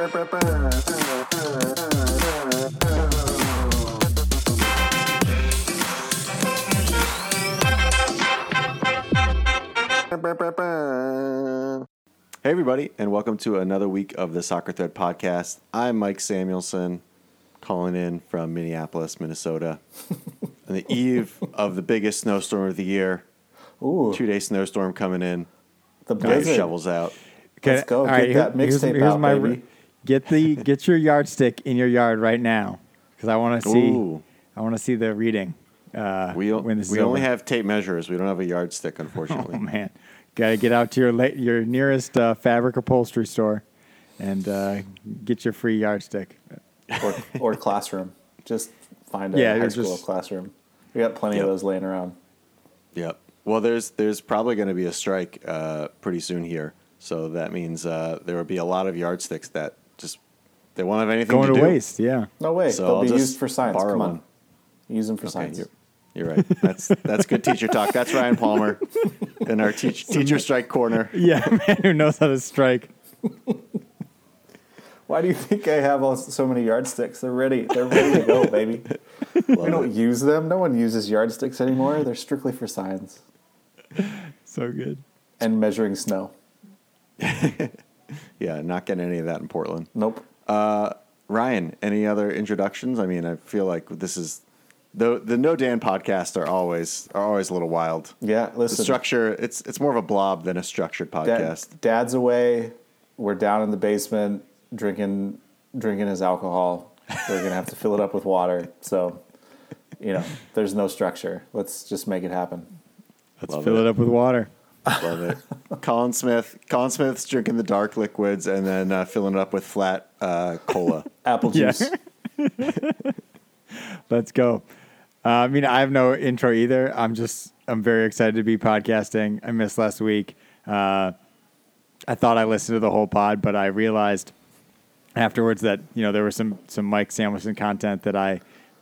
Hey, everybody, and welcome to another week of the Soccer Thread podcast. I'm Mike Samuelson, calling in from Minneapolis, Minnesota, on the eve of the biggest snowstorm of the year. Ooh, Two day snowstorm coming in. the Got your blizzard. shovels out. Let's go. Get that here's- mixtape here's out, my- baby. Get the get your yardstick in your yard right now because I want to see Ooh. I want to see the reading. Uh, We, when this is only over. have tape measures. We don't have a yardstick, unfortunately. Oh man, gotta get out to your la- your nearest uh, fabric upholstery store and uh, get your free yardstick. or, or classroom. Just find a Yeah, high school just- classroom. We got plenty Yep. of those laying around. Yep. Well, there's there's probably going to be a strike uh, pretty soon here, so that means uh, there will be a lot of yardsticks that just they won't have anything Going to to do. waste, yeah. No way. So They'll I'll be used for science. borrow Come on. one. Use them for Okay, science. you're, you're right. That's that's good teacher talk. That's Ryan Palmer in our teach, teacher strike corner. Yeah, man who knows how to strike. Why do you think I have all, so many yardsticks? They're ready. They're ready to go, baby. we don't it. use them. No one uses yardsticks anymore. They're strictly for science So good. and measuring snow. Yeah, not getting any of that in Portland. Nope. Uh, Ryan, any other introductions? I mean, I feel like this is the the No Dan podcasts are always are always a little wild. Yeah, The listen. structure it's it's more of a blob than a structured Dad, podcast. dad's away. We're down in the basement drinking drinking his alcohol. We're gonna have to fill it up with water. So, you know, there's no structure. Let's just make it happen. Let's Love fill it. it. up with water. I love it. Colin Smith. Colin Smith's drinking the dark liquids and then uh, filling it up with flat uh, cola. Apple juice. Let's go. Uh, I mean, I have no intro either. I'm just, I'm very excited to be podcasting. I missed last week. Uh, I thought I listened to the whole pod, but I realized afterwards that you know there was some some Mike Samuelson content that I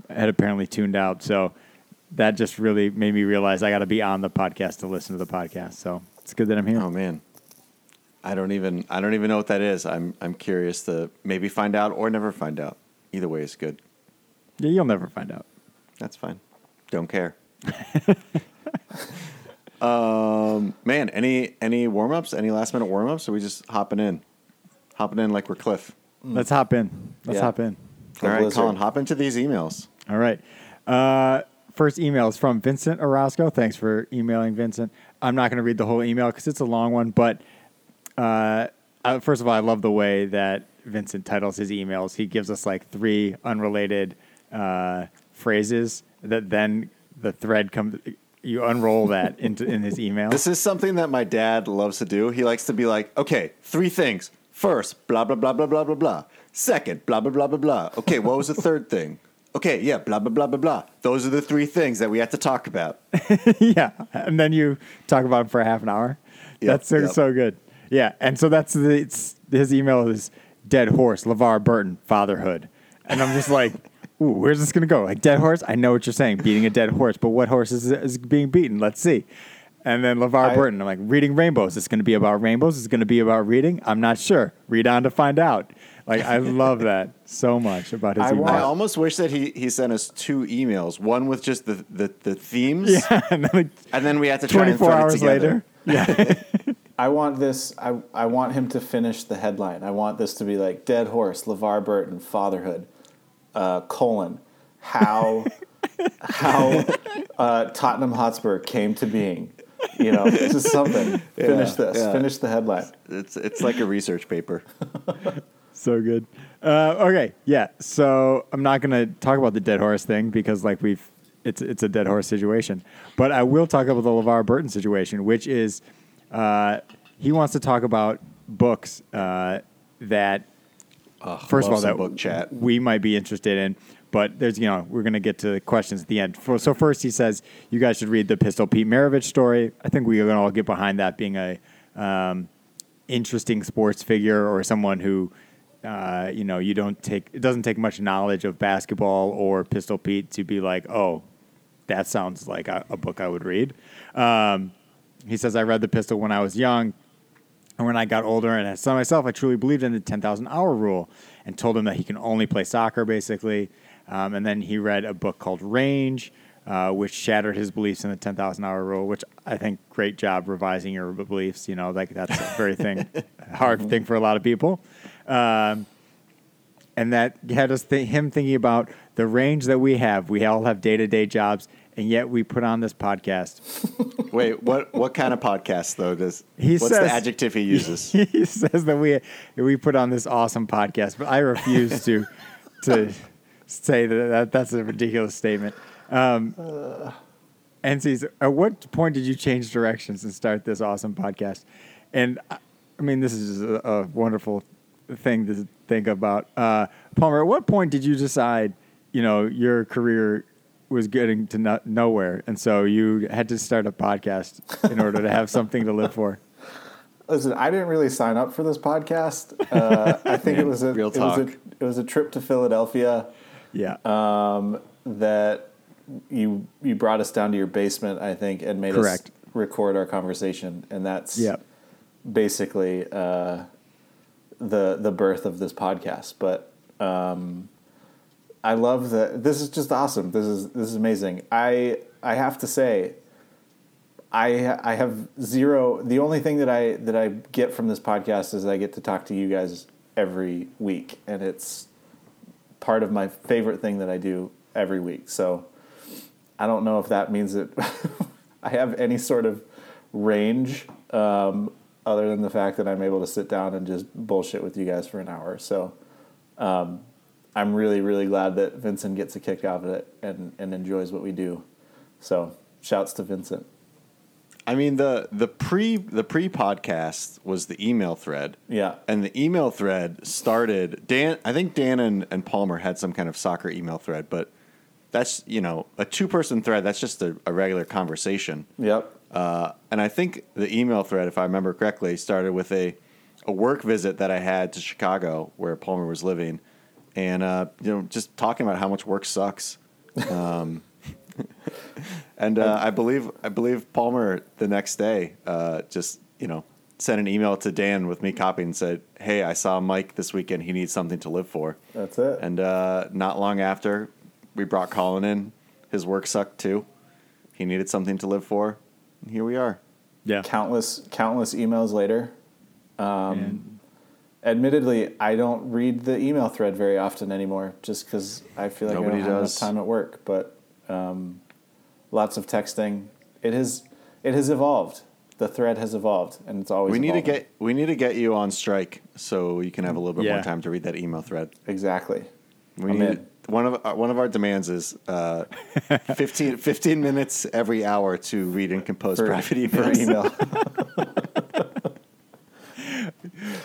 had apparently tuned out. So that just really made me realize I got to be on the podcast to listen to the podcast. So it's good that I'm here. Oh man, I don't even I don't even know what that is. I'm I'm curious to maybe find out or never find out. Either way is good. Yeah, you'll never find out. That's fine. Don't care. um, man, any any warm ups? Any last minute warm ups? Are we just hopping in, hopping in like we're Cliff. Let's hop in. Let's Yeah. hop in. All right, blizzard. Colin, hop into these emails. All right. Uh, first email is from Vincent Orozco. Thanks for emailing, Vincent. I'm not going to read the whole email because it's a long one, but uh, uh, first of all, I love the way that Vincent titles his emails. He gives us like three unrelated uh, phrases that then the thread comes. You unroll that into in his email. This is something that my dad loves to do. He likes to be like, okay, three things. First, blah, blah, blah, blah, blah, blah, blah. Second, blah, blah, blah, blah, blah. Okay, what was the third thing? Okay, yeah, blah, blah, blah, blah, blah. Those are the three things that we have to talk about. yeah, and then you talk about them for half an hour. Yep, that's so, yep. so good. Yeah, and so that's the it's, his email is dead horse LeVar Burton fatherhood, and I'm just like, ooh, where's this gonna go? Like dead horse? I know what you're saying, beating a dead horse, but what horse is, is being beaten? Let's see. And then LeVar I- Burton, I'm like, reading rainbows. It's going to be about rainbows. It's going to be about reading. I'm not sure. Read on to find out. Like, I love that so much about his I email. I almost wish that he, he sent us two emails, one with just the, the, the themes, yeah, and then like and then we had to 24 thread it hours later. Yeah. I want this. I, I want him to finish the headline. I want this to be like Dead Horse, LeVar Burton, Fatherhood, uh, colon, how how uh, Tottenham Hotspur came to being. You know, just something. Finish this. yeah. Finish the headline. It's, it's like a research paper. So good. Uh, okay, yeah. So I'm not gonna talk about the dead horse thing because like we've it's it's a dead horse situation, but I will talk about the LeVar Burton situation, which is uh, he wants to talk about books uh, that first of all that book chat. we might be interested in. But there's, you know, we're going to get to the questions at the end. For, so first, he says you guys should read the Pistol Pete Maravich story. I think we can all get behind that being a um, interesting sports figure or someone who, uh, you know, you don't take. It doesn't take much knowledge of basketball or Pistol Pete to be like, oh, that sounds like a, a book I would read. Um, he says I read the Pistol when I was young. And when I got older and I saw myself, I truly believed in the 10,000 hour rule and told him that he can only play soccer, basically. Um, and then he read a book called Range, uh, which shattered his beliefs in the 10,000 hour rule, which I think great job revising your beliefs. You know, like that's a very thing, hard thing for a lot of people. Um, and that had us th- him thinking about the range that we have. We all have day to day jobs, and yet we put on this podcast. Wait, what what kind of podcast though? Does He what's says- the adjective he uses? he says that we we put on this awesome podcast, but I refuse to to say that, that that's a ridiculous statement. Um, and says, at what point did you change directions and start this awesome podcast? And I I mean, this is a, a wonderful thing to think about. Uh, Palmer, at what point did you decide, you know, your career was getting to no- nowhere, and so you had to start a podcast in order to have something to live for? Listen, I didn't really sign up for this podcast. Uh, I think it was a Real it was a talk. it was a trip to Philadelphia Yeah. um, that you you brought us down to your basement, I think, and made Correct. us record our conversation, and that's Yep. basically uh, the the birth of this podcast. But um, I love that. This is just awesome. This is this is amazing. I I have to say, I I have zero. The only thing that I that I get from this podcast is I get to talk to you guys every week, and it's part of my favorite thing that I do every week. So I don't know if that means that I have any sort of range um, other than the fact that I'm able to sit down and just bullshit with you guys for an hour. So um, I'm really, really glad that Vincent gets a kick out of it and, and enjoys what we do. So shouts to Vincent. I mean the the pre the pre podcast was the email thread. Yeah. And the email thread started Dan I think Dan and, and Palmer had some kind of soccer email thread, but that's you know, a two person thread, that's just a, a regular conversation. Yep. Uh, and I think the email thread, if I remember correctly, started with a, a work visit that I had to Chicago where Palmer was living, and uh, you know just talking about how much work sucks. Um, and uh, I believe I believe Palmer the next day uh, just you know sent an email to Dan with me copying and said, "Hey, I saw Mike this weekend. He needs something to live for." That's it. And uh, not long after, we brought Colin in. His work sucked too. He needed something to live for. And here we are. Yeah. countless countless emails later. Um, admittedly, I don't read the email thread very often anymore, just because I feel like Nobody I don't have does. enough time at work. But um, lots of texting. It has it has evolved. The thread has evolved, and it's always. We need to get we need to get you on strike so you can have a little bit Yeah. more time to read that email thread. exactly. We I'm need in. One of uh, one of our demands is uh, 15, 15 minutes every hour to read and compose For, private emails. email.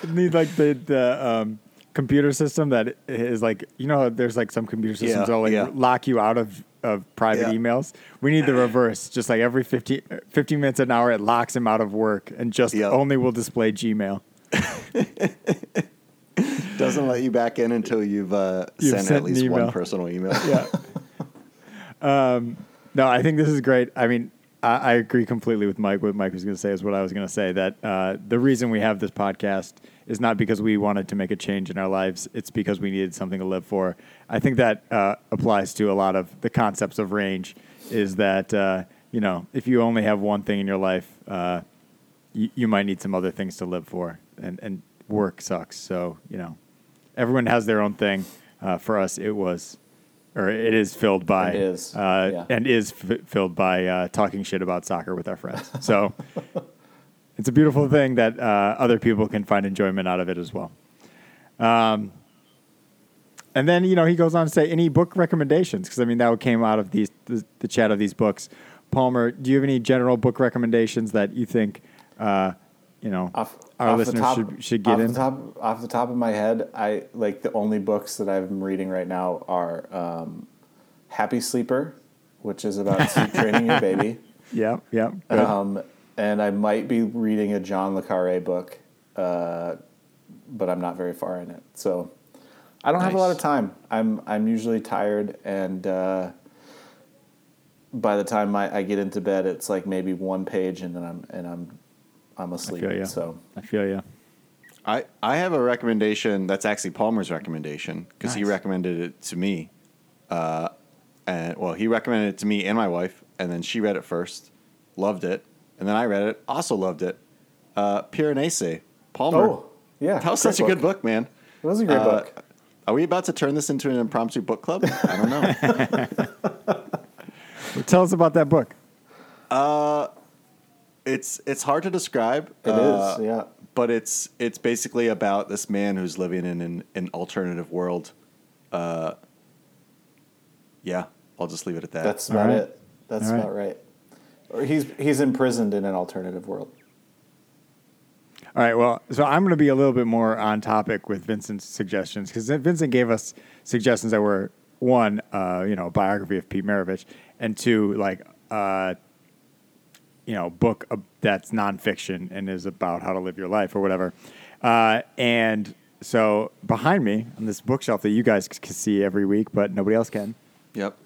need like the the um, computer system that is like you know there's like some computer systems Yeah, that'll like yeah. lock you out of of private Yeah. emails. We need the reverse. Just like every 15, 15 minutes an hour, it locks him out of work and just Yeah. only will display Gmail. Doesn't let you back in until you've, uh, You've sent, sent at least one personal email. Yeah. um, no, I think this is great. I mean, I, I agree completely with Mike. What Mike was going to say is what I was going to say. That uh, the reason we have this podcast is not because we wanted to make a change in our lives. It's because we needed something to live for. I think that uh, applies to a lot of the concepts of range. Is that uh, you know if you only have one thing in your life, uh, you, you might need some other things to live for, and and work sucks. So you know, everyone has their own thing. Uh, for us, it was, or it is filled by, is, uh, yeah. and is f- filled by uh, talking shit about soccer with our friends. So it's a beautiful thing that uh, other people can find enjoyment out of it as well. Um, and then you know he goes on to say any book recommendations because I mean that came out of these the, the chat of these books. Palmer, do you have any general book recommendations that you think uh, you know off, our off the listeners top, should should get off in? The top, off the top of my head, I like the only books that I'm reading right now are um, Happy Sleeper, which is about training your baby, Yeah, yeah. um, and I might be reading a John le Carre book, uh, but I'm not very far in it. So I don't have a lot of time. I'm I'm usually tired, and uh, by the time I, I get into bed, it's like maybe one page, and then I'm and I'm I'm asleep. feel ya. So I feel you. I, I have a recommendation that's actually Palmer's recommendation because he recommended it to me. Uh, and well, he recommended it to me and my wife, and then she read it first, loved it, and then I read it, also loved it. Uh, Piranesi, Palmer. oh yeah, that was great such a good book, man. It was a great Uh, book. Are we about to turn this into an impromptu book club? I don't know. Tell us about that book. It's it's hard to describe. It is, uh, yeah. but it's it's basically about this man who's living in an, an alternative world. Uh, yeah, I'll just leave it at that. That's about right. it. That's All right. about right. Or he's he's imprisoned in an alternative world. All right. Well, so I'm going to be a little bit more on topic with Vincent's suggestions because Vincent gave us suggestions that were one, uh, you know, biography of Pete Maravich, and two, like, uh, you know, book uh, that's nonfiction and is about how to live your life or whatever. Uh, and so behind me on this bookshelf that you guys can see every week, but nobody else can. yep.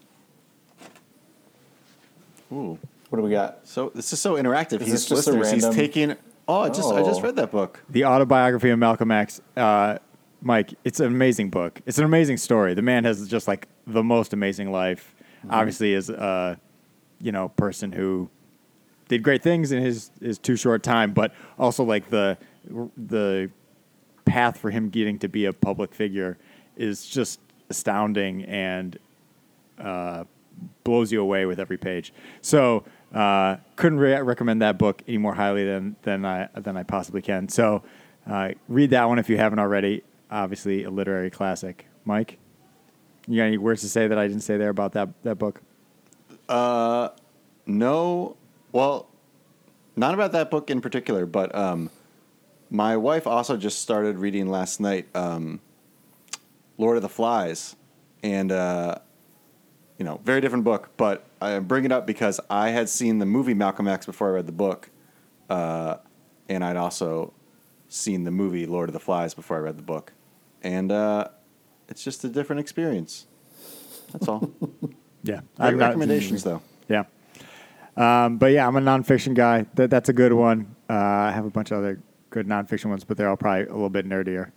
Ooh, What do we got? so this is so interactive. Is He's this just a listeners. He's taking. Oh, I just I just Oh. read that book. The autobiography of Malcolm X. Uh, Mike, it's an amazing book. It's an amazing story. The man has just like the most amazing life. Obviously, is a you know person who did great things in his his too short time, but also like the the path for him getting to be a public figure is just astounding and uh, blows you away with every page. So uh, couldn't re- recommend that book any more highly than than I than I possibly can. So uh, read that one if you haven't already. Obviously, a literary classic. Mike, you got any words to say that I didn't say there about that that book? Uh, No, well, not about that book in particular, but um, my wife also just started reading last night um, Lord of the Flies, and uh, you know, very different book. But I bring it up because I had seen the movie Malcolm X before I read the book, uh, and I'd also seen the movie Lord of the Flies before I read the book, and uh, it's just a different experience. That's all. Yeah, Great recommendations, though. Yeah. Um, but yeah, I'm a nonfiction guy. That, that's a good one. Uh, I have a bunch of other good nonfiction ones, but they're all probably a little bit nerdier.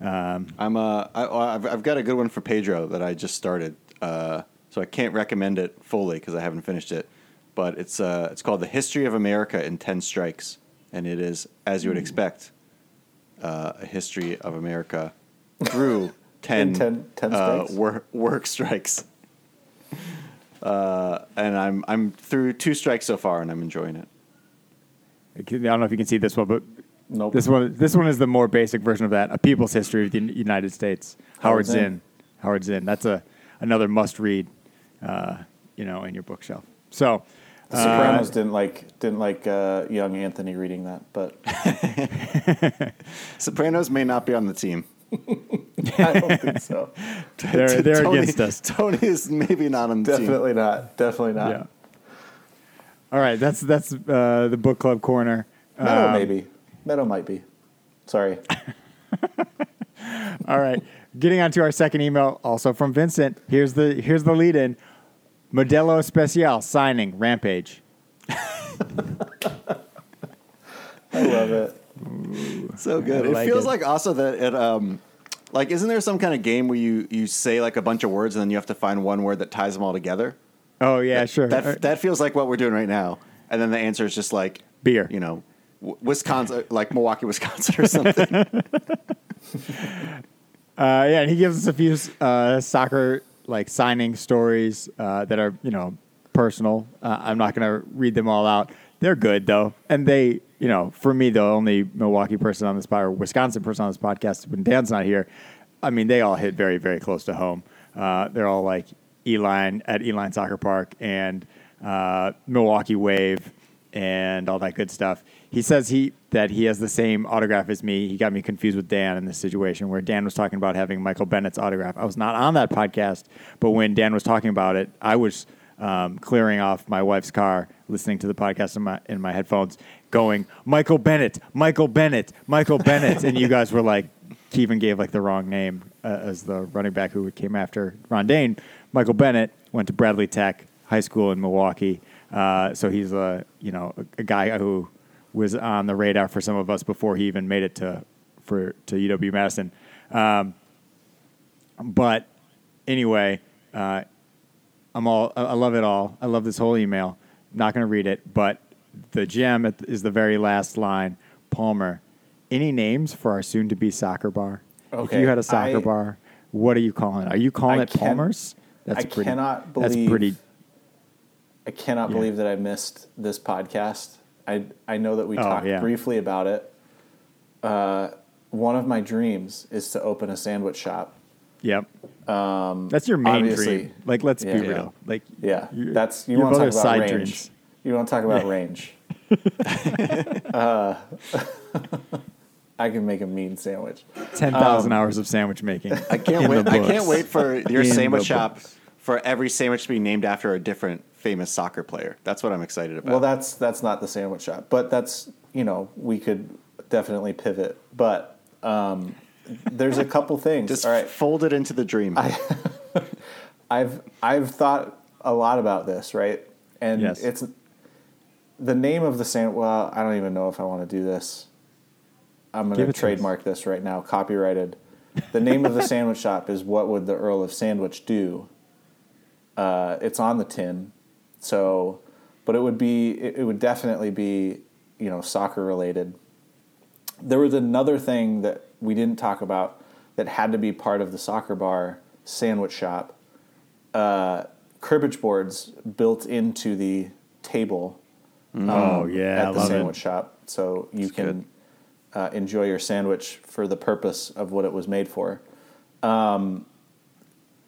Um, I'm uh, I, I've I've got a good one for Pedro that I just started. Uh, so I can't recommend it fully because I haven't finished it. But it's uh, it's called The History of America in Ten Strikes, and it is, as you would expect, uh, a history of America through ten, In 10 10 uh, strikes? work work strikes. Uh, and I'm I'm through two strikes so far, and I'm enjoying it. I don't know if you can see this one, but Nope. this one this one is the more basic version of that. A People's History of the United States. Howard Howard Zinn. Zinn. Howard Zinn. That's a another must read, uh, you know, in your bookshelf. So. The Sopranos didn't like didn't like uh, young Anthony reading that, but Sopranos may not be on the team. I don't think so. They're- they're Tony- against us. Tony is maybe not on the team. Definitely not. Definitely not. Yeah. All right, that's that's uh, the book club corner. Meadow Um, maybe. Meadow might be. Sorry. All right, getting on to our second email, also from Vincent. Here's the here's the lead in. Modelo Especial signing Rampage. I love it. So good. I it like feels it. like also that it um like isn't there some kind of game where you you say like a bunch of words and then you have to find one word that ties them all together? Oh yeah, sure. That that feels like what we're doing right now. And then the answer is just like Beer. you know, Wisconsin like Milwaukee, Wisconsin or something. Uh, yeah, and he gives us a few uh, soccer like signing stories uh, that are you know personal. Uh, I'm not going to read them all out. They're good though, and they you know for me the only Milwaukee person on this pod or Wisconsin person on this podcast when Dan's not here. I mean, they all hit very very close to home. Uh, they're all like Uihlein at Uihlein Soccer Park and uh, Milwaukee Wave and all that good stuff. He says he that he has the same autograph as me. He got me confused with Dan in this situation where Dan was talking about having Michael Bennett's autograph. I was not on that podcast, but when Dan was talking about it, I was um, clearing off my wife's car, listening to the podcast in my in my headphones, going Michael Bennett, Michael Bennett, Michael Bennett, and you guys were like, even gave like the wrong name uh, as the running back who came after Ron Dayne. Michael Bennett went to Bradley Tech High School in Milwaukee. Uh, so he's a you know a, guy who was on the radar for some of us before he even made it to for to UW Madison. Um, but anyway, uh, I'm all I I love it all. I love this whole email. I'm not going to read it, but the gem is the very last line. Palmer, any names for our soon-to-be soccer bar? If you had a soccer I- bar, what are you calling it? Are you calling I it can- Palmer's? I cannot believe. That's pretty. I cannot Yeah. believe that I missed this podcast. I I know that we Oh, talked yeah. briefly about it. Uh, one of my dreams is to open a sandwich shop. Yep. Um, That's your main dream. Like, let's Yeah. be real. Like, Yeah, that's you want to talk about side range. dreams. You want to talk about range. uh, I can make a mean sandwich. Ten thousand Um, hours of sandwich making. I can't in wait. the I can't wait for your In sandwich shop books. for every sandwich to be named after a different famous soccer player. That's what I'm excited about. Well, that's that's not the sandwich shop, but that's you know we could definitely pivot. But um, there's a couple things. just All right, fold it into the dream. I've I've thought a lot about this, right? And Yes. it's the name of the sandwich. Well, I don't even know if I want to do this. I'm going to it to us. trademark this right now, copyrighted. The name of the sandwich shop is "What Would the Earl of Sandwich Do?" Uh, it's on the tin, so, but it would be it, it would definitely be you know soccer related. There was another thing that we didn't talk about that had to be part of the soccer bar sandwich shop. Uh, cribbage boards built into the table Oh yeah, I at the love sandwich it. shop, so you That's can uh, enjoy your sandwich for the purpose of what it was made for. Um,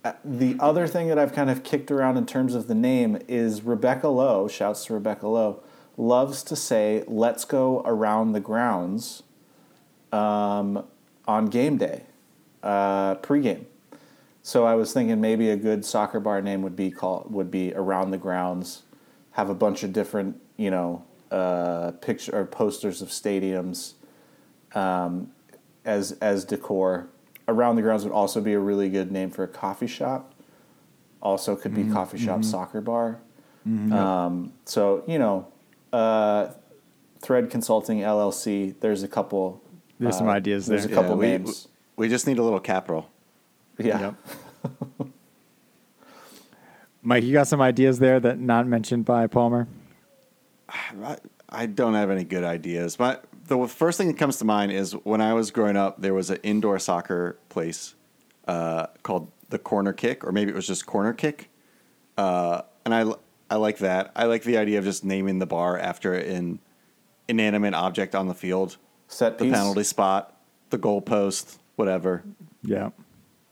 uh, the other thing that I've kind of kicked around in terms of the name is Rebecca Lowe. Shouts to Rebecca Lowe. Loves to say, "Let's go around the grounds." Um, on game day, uh, pregame. So I was thinking maybe a good soccer bar name would be called would be around the grounds, have a bunch of different you know uh, picture or posters of stadiums um, as as decor. Around the grounds would also be a really good name for a coffee shop. Also could be coffee shop soccer bar. Um, so you know, uh, Thread Consulting LLC. There's a couple. There's some uh, ideas There's there. a couple we, names. we just need a little capital. Yeah. Yep. Mike, you got some ideas there that not mentioned by Palmer? I, I don't have any good ideas. But the first thing that comes to mind is when I was growing up, there was an indoor soccer place uh, called the Corner Kick, or maybe it was just Corner Kick. Uh, and I, I like that. I like the idea of just naming the bar after an inanimate object on the field, Set the penalty spot, the goalpost, whatever. Yeah.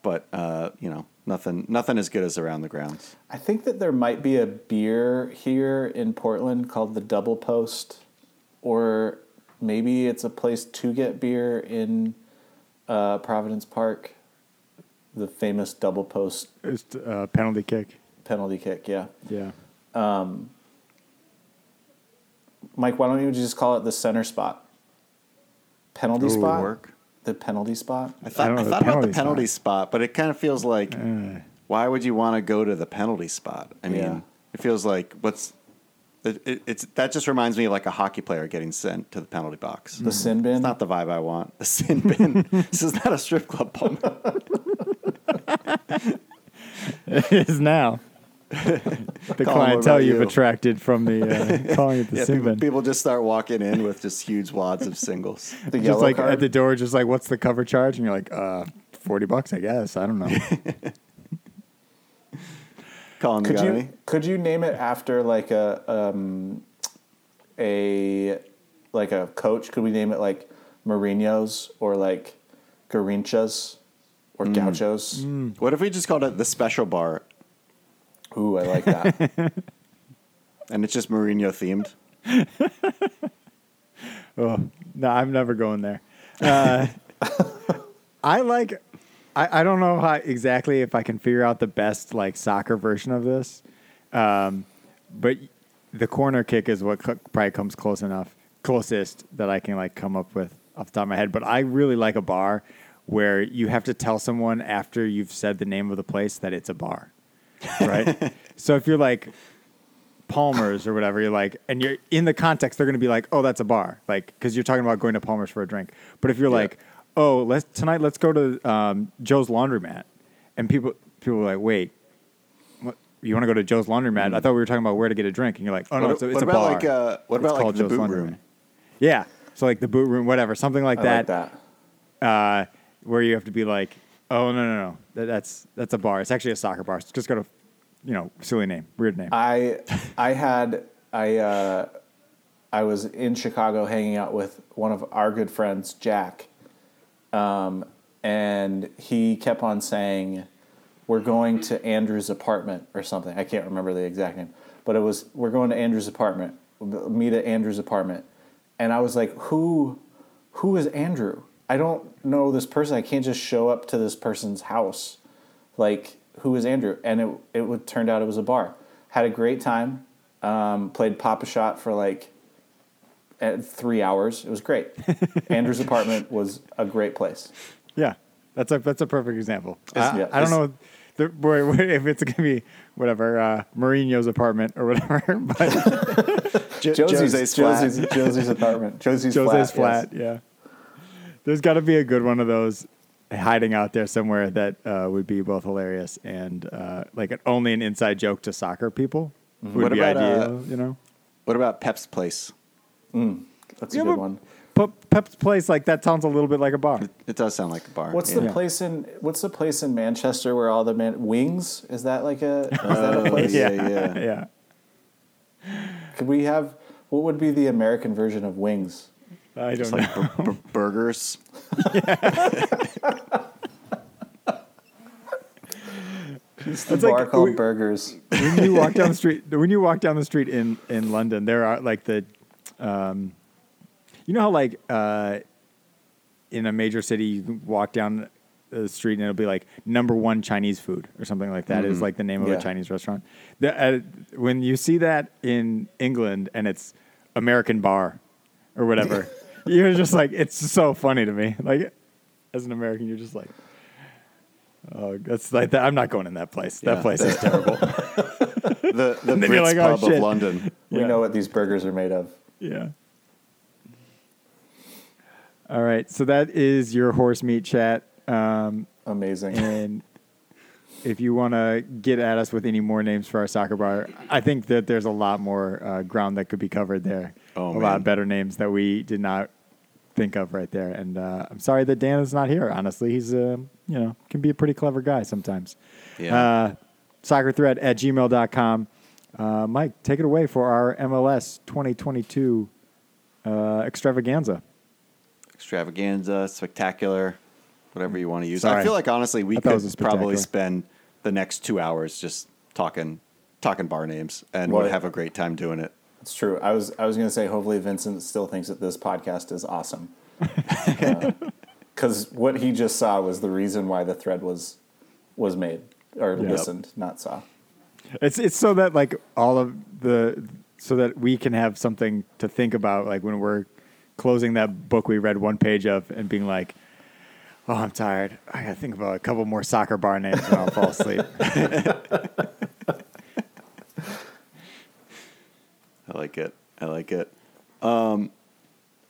But uh, you know, nothing, nothing as good as around the grounds. I think that there might be a beer here in Portland called the Double Post, or maybe it's a place to get beer in uh, Providence Park. The famous Double Post It's uh, penalty kick. penalty kick. Yeah, Yeah. Mike. Why don't you just call it the center spot? Penalty Ooh. spot. Work. The penalty spot. I thought, don't I know, the about the penalty penalty spot. but it kind of feels like Uh, why would you want to go to the penalty spot? I mean, Yeah. it feels like what's it, it, it's that just reminds me of like a hockey player getting sent to the penalty box. The sin bin. It's not the vibe I want. The sin bin. this is not a strip club, Paul. it is now. the Colin, clientele about you've you? attracted from the uh, calling it the Yeah, people, people just start walking in with just huge wads of singles. the Just like card. at the door, just like, what's the cover charge? And you're like, uh, 40 bucks, I guess. I don't know. Colin, could got you could you name it after like a um, a like a coach? Could we name it like Mourinho's or like Garrinchas or Gauchos? What if we just called it the special bar Ooh, I like that. and it's just Mourinho themed? Oh, no, I'm never going there. Uh, I like. I, I don't know how exactly if I can figure out the best like soccer version of this, um, but the corner kick is what co- probably comes close enough, closest that I can like come up with off the top of my head. But I really like a bar where you have to tell someone after you've said the name of the place that it's a bar, right? so if you're like Palmer's or whatever, you're like, and you're in the context, they're going to be like, oh, that's a bar, like because you're talking about going to Palmer's for a drink. But if you're Yeah. like, oh, let's tonight, let's go to um, Joe's Laundromat, and people people are like, wait, what, you want to go to Joe's Laundromat? I thought we were talking about where to get a drink, and you're like, oh no, What- it's a, it's a about, bar. like, uh, what It's about, like, the Joe's boot Laundromat. room? Yeah, so like the boot room, whatever, something like I that, like that. Uh, where you have to be like, oh no no no, that, that's that's a bar. It's actually a soccer bar. So just got a, you know, silly name, weird name. I I had I uh, I was in Chicago hanging out with one of our good friends, Jack, um, and he kept on saying, "We're going to Andrew's apartment" or something. I can't remember the exact name, but it was we're going to Andrew's apartment. Meet at Andrew's apartment, and I was like, "Who, who is Andrew? I don't know this person. I can't just show up to this person's house." like who is Andrew? And it it would turned out it was a bar. Had a great time. Um, played Pop-A-Shot for like at three hours. It was great. Andrew's apartment was a great place. Yeah, that's a that's a perfect example. I, yeah, I don't know the, where, where, if it's gonna be whatever uh, Mourinho's apartment or whatever, but Jo- Josie's Jose's. Josie's, Josie's apartment. Josie's, Jose's flat. flat. Yeah, there's got to be a good one of those hiding out there somewhere that uh, would be both hilarious and uh, like an, only an inside joke to soccer people would What be about, uh, you know, What about Pep's place? Yes. That's a Yeah, good but- one. Pep, Pep's place like that sounds a little bit like a bar. It does sound like a bar. What's yeah. the place in What's the place in Manchester where all the man Wings? Is that like a is that a Oh, place? yeah, yeah. yeah. Could we have what would be the American version of Wings? I don't Just know. like bur- bur- burgers. It's the It's like- bar called we- Burgers. when you walk down the street when you walk down the street in in London, there are like the, um, you know how like uh, in a major city you walk down the street and it'll be like number one Chinese food or something like that is like the name of Yeah. a Chinese restaurant. The, uh, when you see that in England and it's American bar or whatever, you're just like it's so funny to me. Like as an American, you're just like. Oh, that's like that. I'm not going in that place. That Yeah. place is terrible. The the then you're Brits like, oh, pub shit. of London. We Yeah. know what these burgers are made of. Yeah. All right. So that is your horse meat chat. Um, Amazing. and if you want to get at us with any more names for our soccer bar, I think that there's a lot more uh, ground that could be covered there. Oh, a man. lot better names that we did not think of right there. And uh, I'm sorry that Dan is not here. Honestly, he's a you know can be a pretty clever guy sometimes. Yeah. Uh, soccer thread at gmail.com. Uh, Mike, take it away for our MLS 2022 uh, extravaganza. Extravaganza, spectacular, whatever you want to use. Sorry. I feel like honestly we I thought it could probably spend the next two hours just talking talking bar names and would have a great time doing it. It's true. I was I was going to say hopefully Vincent still thinks that this podcast is awesome. Uh, because what he just saw was the reason why the thread was was made or listened, not saw. It's it's so that like all of the so that we can have something to think about like when we're closing that book we read one page of and being like, oh, I'm tired. I gotta think about a couple more soccer bar names and I'll fall asleep. I like it. I like it. Um,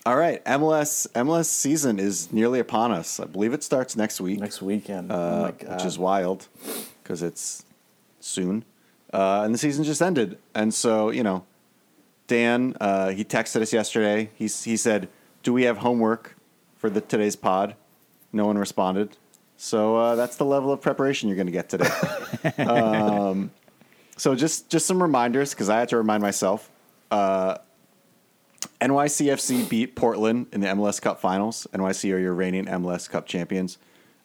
all right, MLS MLS season is nearly upon us. I believe it starts next week. Next weekend. oh uh, god. which is wild because it's soon. Uh, and the season just ended. And so, you know, Dan, uh, he texted us yesterday. He, he said, Do we have homework for the today's pod? No one responded. So uh, that's the level of preparation you're going to get today. um, so just just some reminders because I had to remind myself. Uh, NYCFC beat Portland in the MLS Cup Finals. NYC are your reigning MLS Cup champions.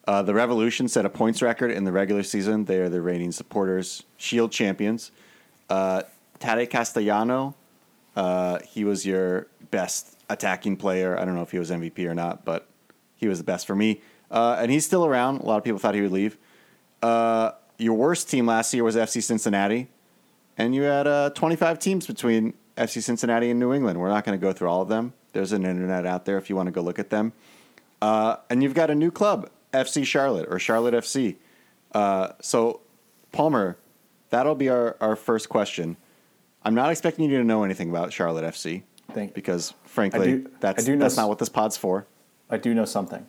Uh, the Revolution set a points record in the regular season. They are the reigning supporters Shield champions. Uh, Taty Castellano, uh, he was your best attacking player. I don't know if he was MVP or not, but he was the best for me. Uh, and he's still around. A lot of people thought he would leave. Uh, your worst team last year was FC Cincinnati, and you had uh, 25 teams between FC Cincinnati and New England. We're not going to go through all of them. There's an internet out there if you want to go look at them. Uh, and you've got a new club, FC Charlotte or Charlotte FC. Uh, so, Palmer, that'll be our, our first question. I'm not expecting you to know anything about Charlotte FC Thank- because, frankly, do- that's that's not what this pod's for. I do know something.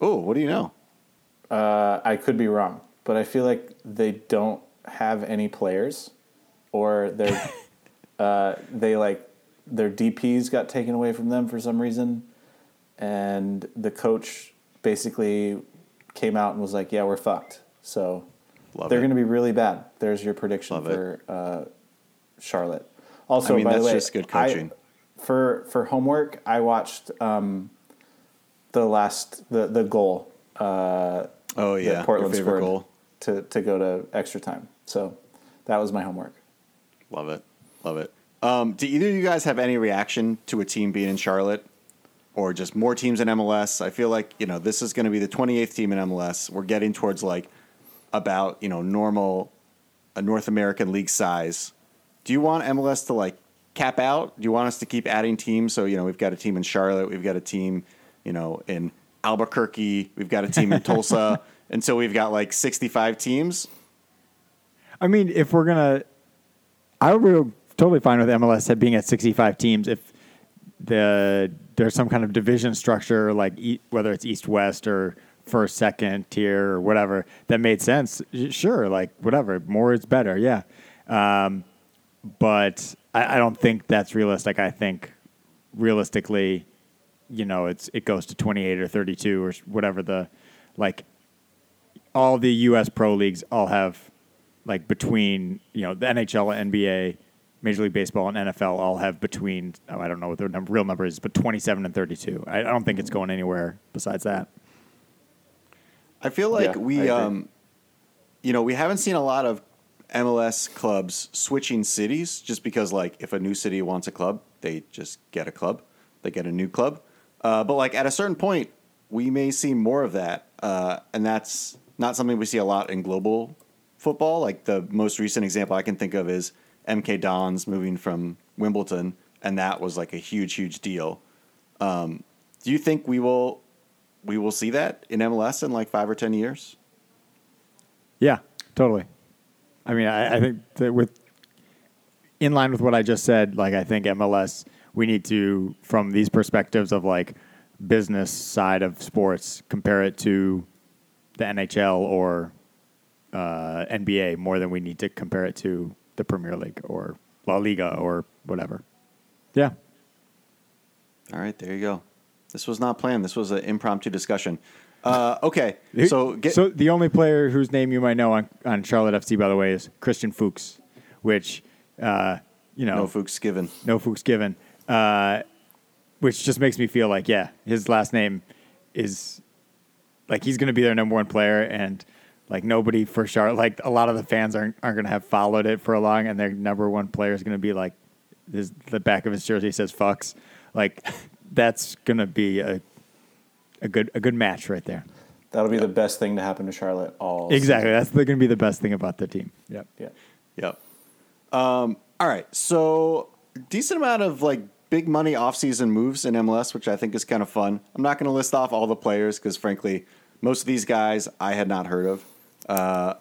Oh, what do you know? Uh, I could be wrong, but I feel like they don't have any players, or they're uh, they like their DPS got taken away from them for some reason, and the coach basically came out and was like, "Yeah, we're fucked." So Love they're going to be really bad. There's your prediction Love for uh, Charlotte. Also, I mean, by that's the way, just good I- coaching. for for homework, I watched um, the last the the goal. Uh, Oh yeah, Portland scored goal. to to go to extra time. So that was my homework. Love it, love it. Um, do either of you guys have any reaction to a team being in Charlotte, or just more teams in MLS? I feel like you know this is going to be the 28th team in MLS. We're getting towards like about you know normal a North American league size. Do you want MLS to like cap out? Do you want us to keep adding teams? So you know we've got a team in Charlotte, we've got a team you know in Albuquerque, we've got a team in Tulsa, and so we've got like 65 teams. I mean, if we're gonna, I would totally fine with MLS being at 65 teams if the there's some kind of division structure, like e- whether it's East West or first, second tier or whatever that made sense. Sure, like whatever, more is better. Yeah, um, but I, I don't think that's realistic. I think realistically, you know, it's it goes to 28 or 32 or whatever the like all the U.S. pro leagues all have like between you know the NHL, and NBA, Major League Baseball, and NFL all have between oh, I don't know what their number, real number is, but 27 and 32. I, I don't think it's going anywhere besides that. I feel like Yeah, we, um, you know, we haven't seen a lot of MLS clubs switching cities just because, like, if a new city wants a club, they just get a club, they get a new club. Uh, but like at a certain point, we may see more of that, uh, and that's not something we see a lot in global football. Like the most recent example I can think of is MK Dons moving from Wimbledon, and that was like a huge, huge deal. Um, do you think we will we will see that in MLS in like five or ten years? Yeah, totally. I mean, I, I think that with in line with what I just said, like I think MLS, we need to, from these perspectives of like business side of sports, compare it to the NHL or uh, NBA more than we need to compare it to the Premier League or La Liga or whatever. Yeah. All right, there you go. This was not planned. This was an impromptu discussion. Uh, okay, so get, so the only player whose name you might know on, on Charlotte FC, by the way, is Christian Fuchs, which uh, you know no Fuchs given. no Fuchs given, uh, which just makes me feel like yeah, his last name is like he's going to be their number one player, and like nobody for Charlotte, like a lot of the fans aren't aren't going to have followed it for a long, and their number one player is going to be like his, the back of his jersey says "fucks," like that's going to be a a good a good match right there. That'll be the best thing to happen to Charlotte all Exactly, that's going to be the best thing about the team. Yep. season. Yeah. Yep. Um, all right, so decent amount of like big money offseason moves in MLS, which I think is kind of fun. I'm not going to list off all the players because frankly, most of these guys I had not heard of. Uh,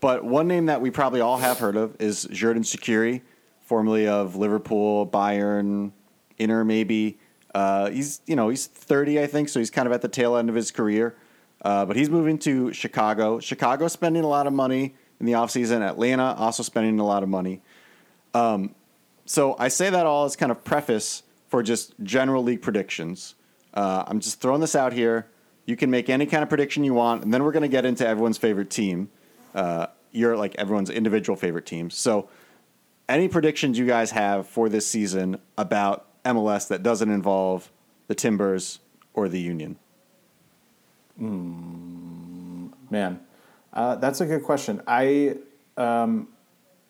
but one name that we probably all have heard of is Xherdan Shaqiri, formerly of Liverpool, Bayern, Inter, maybe. Uh, he's you know he's 30, I think, so he's kind of at the tail end of his career. Uh, but he's moving to Chicago. Chicago spending a lot of money in the offseason. Atlanta also spending a lot of money. Um, so I say that all as kind of preface for just general league predictions. Uh, I'm just throwing this out here. You can make any kind of prediction you want, and then we're going to get into everyone's favorite team. Uh, your like everyone's individual favorite team. So, any predictions you guys have for this season about MLS that doesn't involve the Timbers or the Union? Man, uh, that's a good question. I um,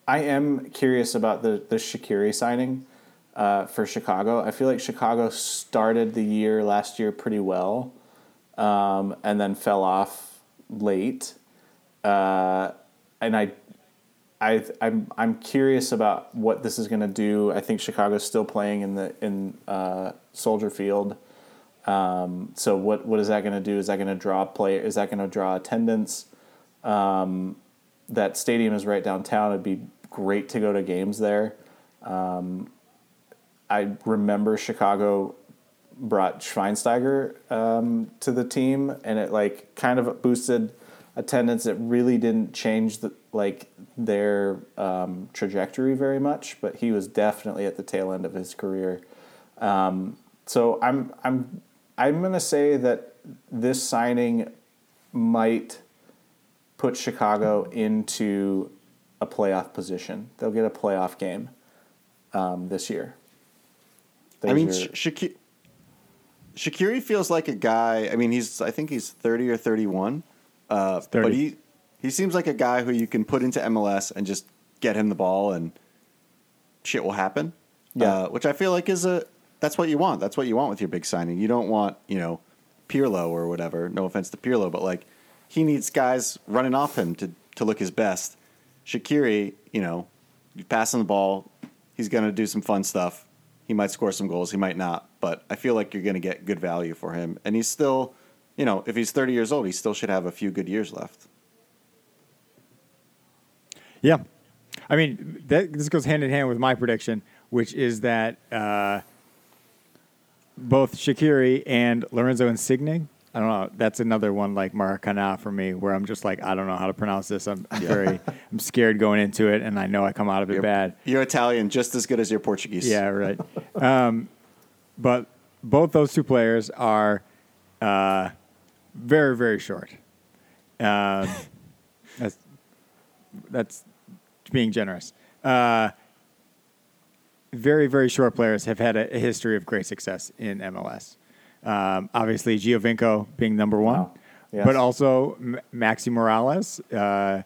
I am curious about the the Shaqiri signing uh, for Chicago. I feel like Chicago started the year last year pretty well, um, and then fell off late. Uh, and I, I, I'm I'm curious about what this is going to do. I think Chicago's still playing in the in uh, Soldier Field. Um, so what what is that going to do? Is that going to draw play? Is that going to draw attendance? Um, that stadium is right downtown. It'd be great to go to games there. Um, I remember Chicago brought Schweinsteiger um, to the team, and it like kind of boosted attendance. It really didn't change the like their um, trajectory very much, but he was definitely at the tail end of his career. Um, so I'm I'm I'm gonna say that this signing might put Chicago into a playoff position. They'll get a playoff game um, this year. I mean, Shaqiri, Shaqiri feels like a guy. I mean, he's I think he's thirty or thirty-one, uh, 30. but he he seems like a guy who you can put into MLS and just get him the ball and shit will happen. Yeah. uh, which I feel like is a that's what you want. That's what you want with your big signing. You don't want you know Pirlo or whatever. No offense to Pirlo, but like he needs guys running off him to to look his best. Shaqiri, you know, passing the ball, he's going to do some fun stuff. He might score some goals, he might not, but I feel like you're going to get good value for him. And he's still, you know, if he's 30 years old, he still should have a few good years left. Yeah. I mean, that, this goes hand in hand with my prediction, which is that uh, both Shaqiri and Lorenzo Insigne, I don't know, that's another one like Maracana for me, where I'm just like, I don't know how to pronounce this. I'm very, I'm scared going into it, and I know I come out of it You're, bad. you're Italian just as good as your Portuguese. Yeah, right. um, but both those two players are uh, very, very short. Um, that's that's being generous. Uh, very, very short players have had a, a history of great success in MLS. Um, obviously, Giovinco being number one, Wow. Yes. but also M- Maxi Morales uh,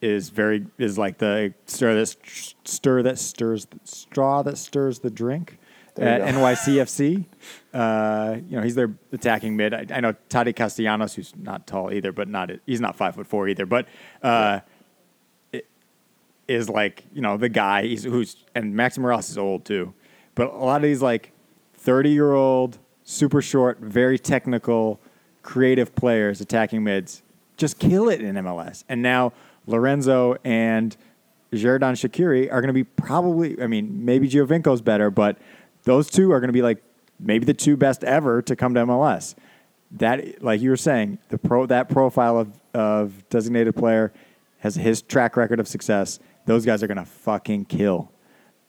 is very is like the stir that stir that stirs straw that stirs the drink at. NYCFC. Uh, you know, he's their attacking mid. I, I know Taty Castellanos, who's not tall either, but not he's not five foot four either, but uh, it is like you know the guy he's, who's and Maxi Morales is old too, but a lot of these like thirty year old super short, very technical, creative players attacking mids just kill it in MLS, and now Lorenzo and Xherdan Shaqiri are going to be probably, I mean, maybe Giovinco's better, but those two are going to be like maybe the two best ever to come to MLS. That, like you were saying, the pro that profile of, of designated player has his track record of success. Those guys are going to fucking kill.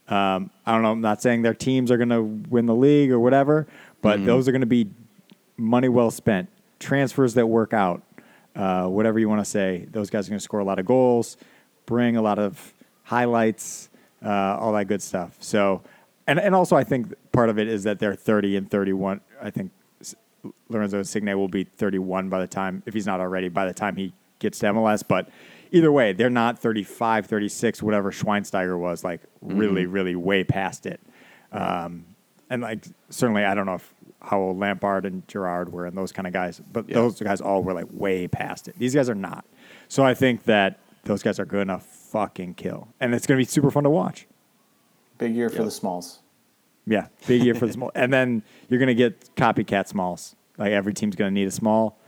Um, I don't know. I'm not saying their teams are going to win the league or whatever, but those are going to be money well spent. Transfers that work out, uh, whatever you want to say. Those guys are going to score a lot of goals, bring a lot of highlights, uh, all that good stuff. So, and and also I think part of it is that they're 30 and 31. I think Lorenzo Insigne will be 31 by the time, if he's not already, by the time he gets to MLS. But either way, they're not 35, 36, whatever Schweinsteiger was, like really, really way past it. Um, and like certainly, I don't know if how old Lampard and Gerrard were and those kind of guys, but Yeah. those guys all were like way past it. These guys are not. So I think that those guys are gonna fucking kill, and it's gonna be super fun to watch. Big year for Yep. the Smalls. Yeah, big year for the small, and then you're gonna get copycat smalls. Like every team's gonna need a small.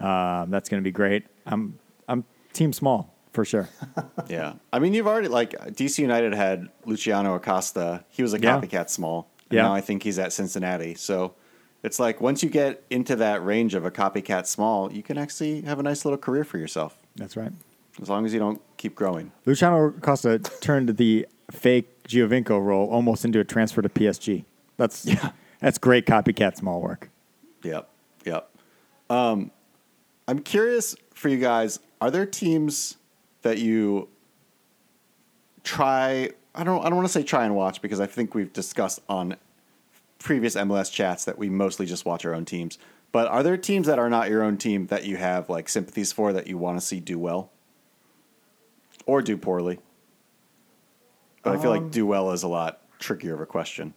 Um, that's gonna be great. I'm I'm team small for sure. Yeah. I mean, you've already, like, DC United had Luciano Acosta. He was a Yeah. copycat small. And Yeah. now I think he's at Cincinnati. So it's like once you get into that range of a copycat small, you can actually have a nice little career for yourself That's right. as long as you don't keep growing. Luciano Acosta turned the fake Giovinco role almost into a transfer to PSG. That's Yeah. that's great copycat small work. Yep. Yep. Um, I'm curious for you guys. Are there teams that you try? I don't. I don't want to say try and watch because I think we've discussed on previous MLS chats that we mostly just watch our own teams. But are there teams that are not your own team that you have like sympathies for that you want to see do well or do poorly? But I feel like do well is a lot trickier of a question.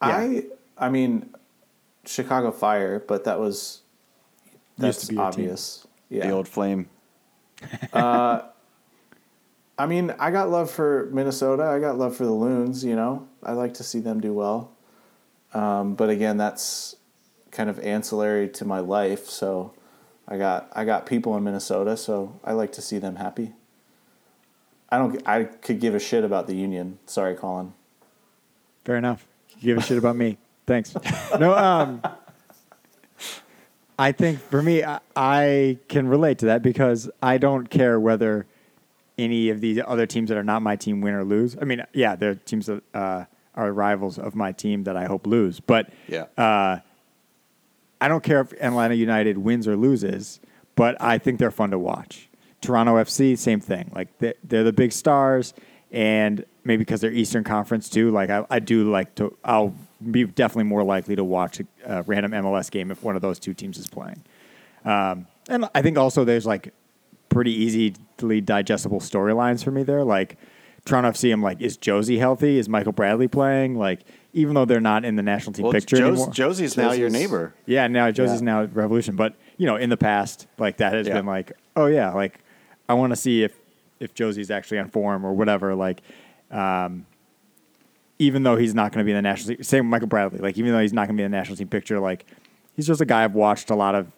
I I mean, Chicago Fire, but that was Used that's to be your team. obvious. Yeah. The old flame. I mean, I got love for Minnesota. I got love for the Loons. You know, I like to see them do well. Um, but again, that's kind of ancillary to my life. So I got I got people in Minnesota, so I like to see them happy. I don't. I could give a shit about the Union. Sorry, Colin. Fair enough. You give a shit about me. Thanks. No, um, I think for me, I, I can relate to that because I don't care whether any of these other teams that are not my team win or lose. I mean, yeah, they're teams that uh, are rivals of my team that I hope lose, but Yeah. uh, I don't care if Atlanta United wins or loses, but I think they're fun to watch. Toronto FC, same thing. Like they- they're the big stars, and maybe because they're Eastern Conference too. Like I, I do like to. I'll be definitely more likely to watch a, a random MLS game if one of those two teams is playing. Um, and I think also there's like pretty easily digestible storylines for me there. Like Toronto FC, I'm like, is Jozy healthy? Is Michael Bradley playing? Like even though they're not in the national team Well, picture Jos- anymore. Jozy's now your neighbor. Yeah, now Jozy's Yeah. now Revolution, but you know, in the past, like that has Yeah. been like, oh yeah, like I want to see if if Jozy's actually on form or whatever. Like, um, even though he's not going to be in the national team, same with Michael Bradley. Like, even though he's not going to be in the national team picture, like he's just a guy I've watched a lot of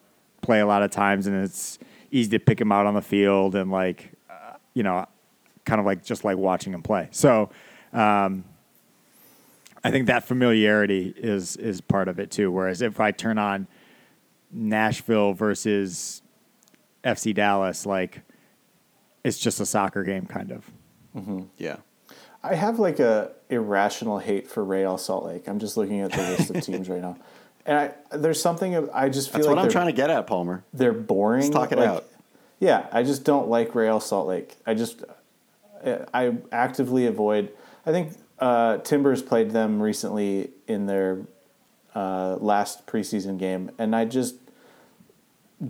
play a lot of times, and it's easy to pick him out on the field and like, uh, you know, kind of like just like watching him play. So. Um, I think that familiarity is is part of it too. Whereas if I turn on Nashville versus FC Dallas, like it's just a soccer game, kind of. Yeah. I have like a irrational hate for Real Salt Lake. I'm just looking at the list of teams right now, and I there's something I just feel That's like what I'm trying to get at, Palmer. they're boring. Let's talk it Like, out. Yeah, I just don't like Real Salt Lake. I just I actively avoid. I think uh, Timbers played them recently in their uh, last preseason game, and I just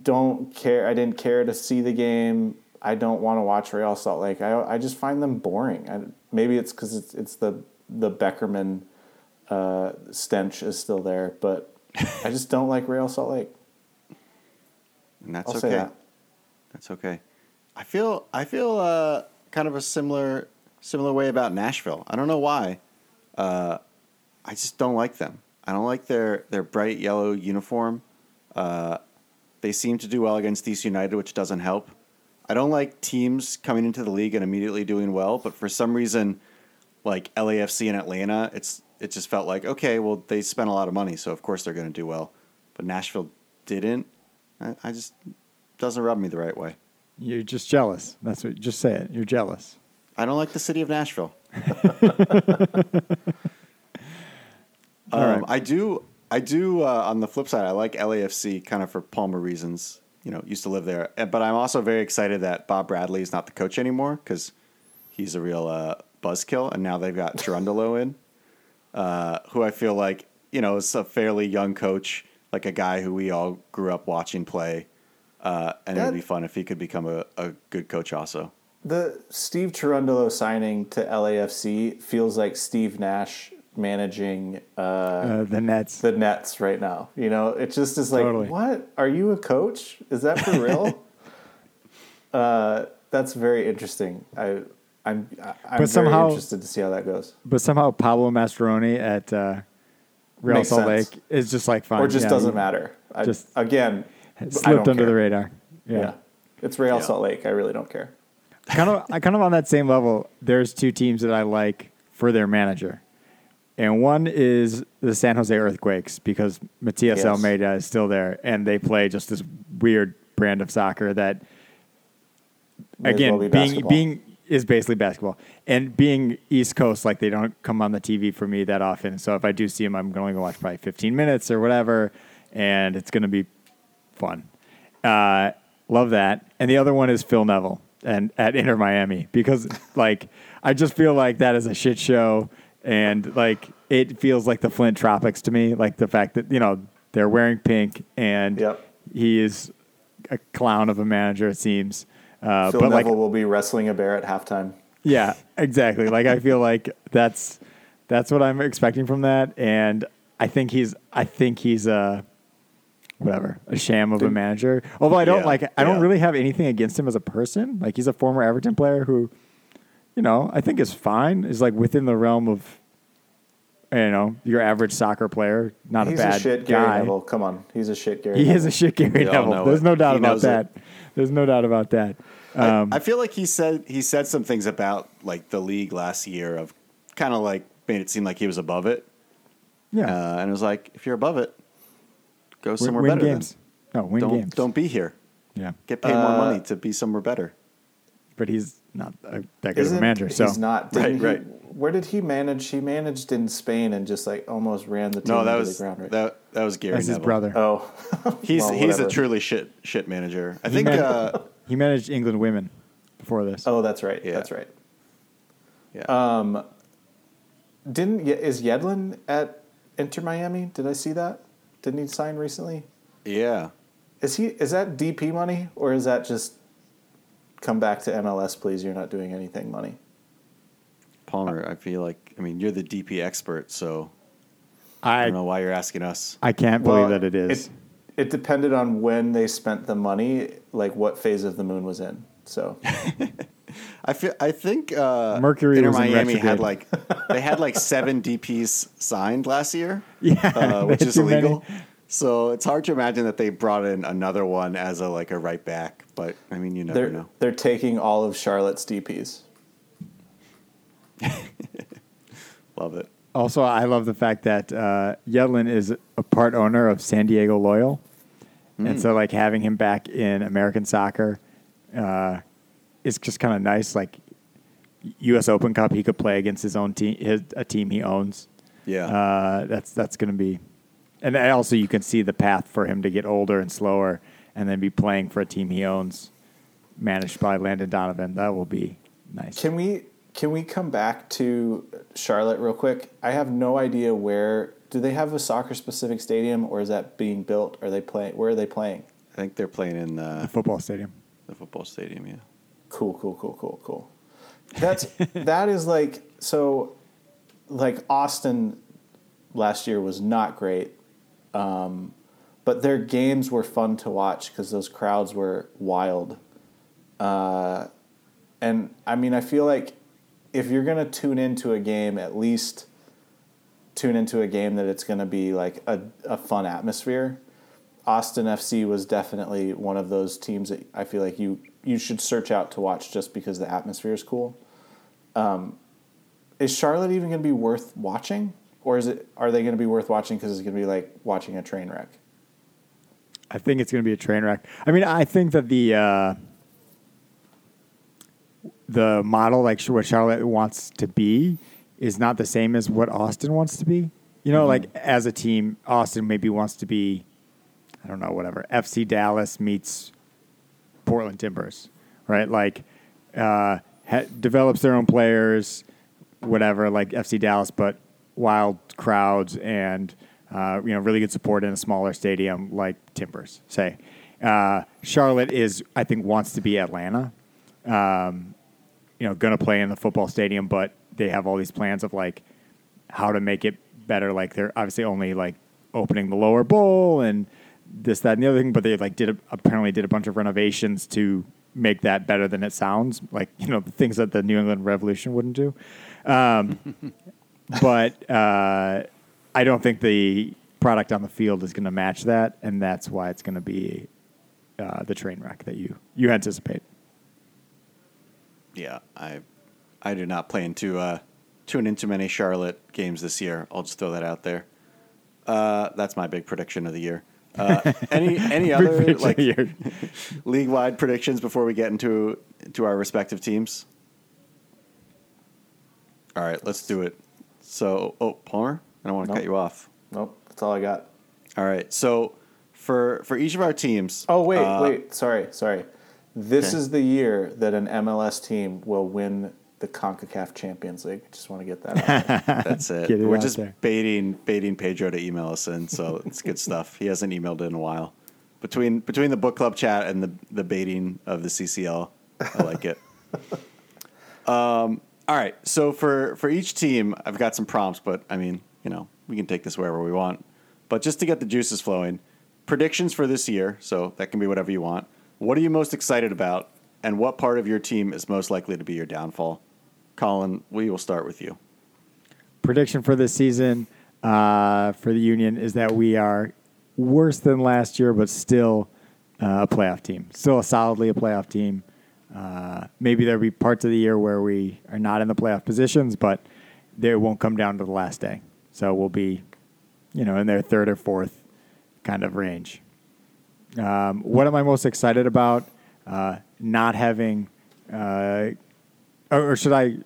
don't care. I didn't care to see the game. I don't want to watch Real Salt Lake. I I just find them boring. I, maybe it's because it's it's the the Beckerman uh, stench is still there, but I just don't like Real Salt Lake. And that's I'll okay. that. That's okay. I feel I feel uh, kind of a similar similar way about Nashville. I don't know why. Uh, I just don't like them. I don't like their their bright yellow uniform. Uh, they seem to do well against DC United, which doesn't help. I don't like teams coming into the league and immediately doing well, but for some reason, like LAFC and Atlanta, it's it just felt like okay, well they spent a lot of money, so of course they're going to do well. But Nashville didn't. I, I just doesn't rub me the right way. You're just jealous. That's what. Just say it. You're jealous. I don't like the city of Nashville. Um, right. I do. I do. Uh, on the flip side, I like LAFC kind of for Palmer reasons. You know, used to live there, but I'm also very excited that Bob Bradley is not the coach anymore because he's a real uh, buzzkill, and now they've got Cherundolo in, uh, who I feel like you know is a fairly young coach, like a guy who we all grew up watching play, uh, and it'd be fun if he could become a, a good coach also. The Steve Cherundolo signing to LAFC feels like Steve Nash managing uh, Uh, the Nets. the Nets right now. You know, it just is like, Totally. what? Are you a coach? Is that for real? uh, that's very interesting. I, I'm, I'm very somehow- interested to see how that goes. but somehow Pablo Mastroeni at uh, Real Makes Salt sense. Lake is just like fine. or just Yeah, doesn't he matter. I, just again, Slipped under care. the radar. Yeah. yeah. it's Real Yeah. Salt Lake. I really don't care. kind of I kind of on that same level. There's two teams that I like for their manager, and one is the San Jose Earthquakes because Matias Yes. Almeyda is still there, and they play just this weird brand of soccer that, May again, well be being being is basically basketball, and being East Coast, like they don't come on the TV for me that often. So if I do see them, I'm going to watch probably 15 minutes or whatever, and it's going to be fun. Uh, love that. And the other one is Phil Neville and at Inter Miami because like I just feel like that is a shit show and like it feels like the Flint Tropics to me. Like the fact that you know they're wearing pink and Yep. he is a clown of a manager. It seems. Uh, Phil but Neville like will be wrestling a bear at halftime. yeah, exactly. Like I feel like that's that's what I'm expecting from that, and I think he's I think he's a whatever a sham of a manager. Although I don't Yeah, like I don't really have anything against him as a person. Like he's a former Everton player who, you know, I think is fine. Is like within the realm of. You know, your average soccer player, not He's a bad a shit Gary guy. Neville. Come on, he's a shit Gary. He Neville. is a shit Gary We Neville. There's it. no doubt He about knows it. that. There's no doubt about that. Um, I, I feel like he said he said some things about like the league last year of kind of like made it seem like he was above it, yeah, uh, and it was like if you're above it, go win, somewhere win better. games. No, win Don't games. don't be here. Yeah, Get paid more Uh, money to be somewhere better. But he's not a, that good of Isn't a manager. So he's not. Right, he- right. Where did he manage? He managed in Spain and just like almost ran the team No, that into was the ground. Right? that that was Gary that's his brother. oh, He's Well, he's a truly shit shit manager. I He think. man- Uh, He managed England women before this. oh, that's right. Yeah. That's right. yeah. Um, didn't Ye- is Yedlin at Inter Miami? Did I see that? Didn't he sign recently? yeah. Is he? Is that DP money or is that just come back to MLS, please? You're not doing anything money. Palmer, I feel like I mean you're the DP expert, so I I don't know why you're asking us. I can't believe that it is. It, it depended on when they spent the money, like what phase of the moon was in. So I feel I think uh, Mercury Inter was in Miami had like they had like seven DPs signed last year, yeah, uh, which is had too many. So it's hard to imagine that they brought in another one as a like a right back. But I mean, you never they're know. they're taking all of Charlotte's DPs. Love it. Also, I love the fact that uh, Yedlin is a part owner of San Diego Loyal, and so like having him back in American soccer uh, is just kind of nice. Like U.S. Open Cup, he could play against his own team, his a team he owns. Yeah. Uh, that's that's going to be, and also you can see the path for him to get older and slower, and then be playing for a team he owns, managed by Landon Donovan. That will be nice. Can we can we come back to Charlotte real quick? I have no idea where. Do they have a soccer specific stadium, or is that being built? Are they playing? Where are they playing? I think they're playing in the uh, football stadium. the football stadium. Yeah. Cool, cool, cool, cool, cool. That's that is like so. Like Austin last year was not great, um, but their games were fun to watch because those crowds were wild. Uh, and I mean, I feel like if you're gonna tune into a game, at least tune into a game that it's gonna be like a, a fun atmosphere. Austin FC was definitely one of those teams that I feel like you you should search out to watch just because the atmosphere is cool. Um, is Charlotte even going to be worth watching, or is it are they going to be worth watching because it's going to be like watching a train wreck? I think it's going to be a train wreck. I mean, I think that the uh, the model, like what Charlotte wants to be, is not the same as what Austin wants to be. You know, like as a team, Austin maybe wants to be, I don't know, whatever. FC Dallas meets Portland Timbers, right? Like, uh, ha- develops their own players, whatever, like FC Dallas, but wild crowds and uh, you know really good support in a smaller stadium like Timbers. Say, uh, Charlotte is I think wants to be Atlanta. Um, you know, going to play in the football stadium, but they have all these plans of like how to make it better. Like they're obviously only like opening the lower bowl and this, that, and the other thing, but they like did a, apparently did a bunch of renovations to make that better than it sounds. Like you know the things that the New England Revolution wouldn't do. Um, but uh, I don't think the product on the field is going to match that, and that's why it's going to be uh, the train wreck that you you anticipate. Yeah, I I do not plan to uh, tune into many Charlotte games this year. I'll just throw that out there. Uh, that's my big prediction of the year. Uh, any any other like of the year. league wide predictions before we get into to our respective teams? All right, let's do it. So, oh Palmer, I don't want to Nope. cut you off. Nope, that's all I got. All right, so for for each of our teams. Oh wait, uh, wait, sorry, sorry. This Okay. is the year that an MLS team will win the Concacaf Champions League. I just want to get that out. there. That's it. It We're just there. baiting baiting Pedro to email us in, so it's good stuff. He hasn't emailed in a while. Between between the book club chat and the the baiting of the CCL, I like it. um, all right, so for for each team, I've got some prompts, but I mean, you know, we can take this wherever we want. But just to get the juices flowing, predictions for this year. So that can be whatever you want. What are you most excited about, and what part of your team is most likely to be your downfall? Colin, we will start with you. prediction for this season uh, for the Union is that we are worse than last year, but still uh, a playoff team. Still a solidly a playoff team. uh, maybe there'll be parts of the year where we are not in the playoff positions, but they won't come down to the last day. So we'll be, you know, in their third or fourth kind of range. Um, what am I most excited about? Uh, not having, uh, or, or should I?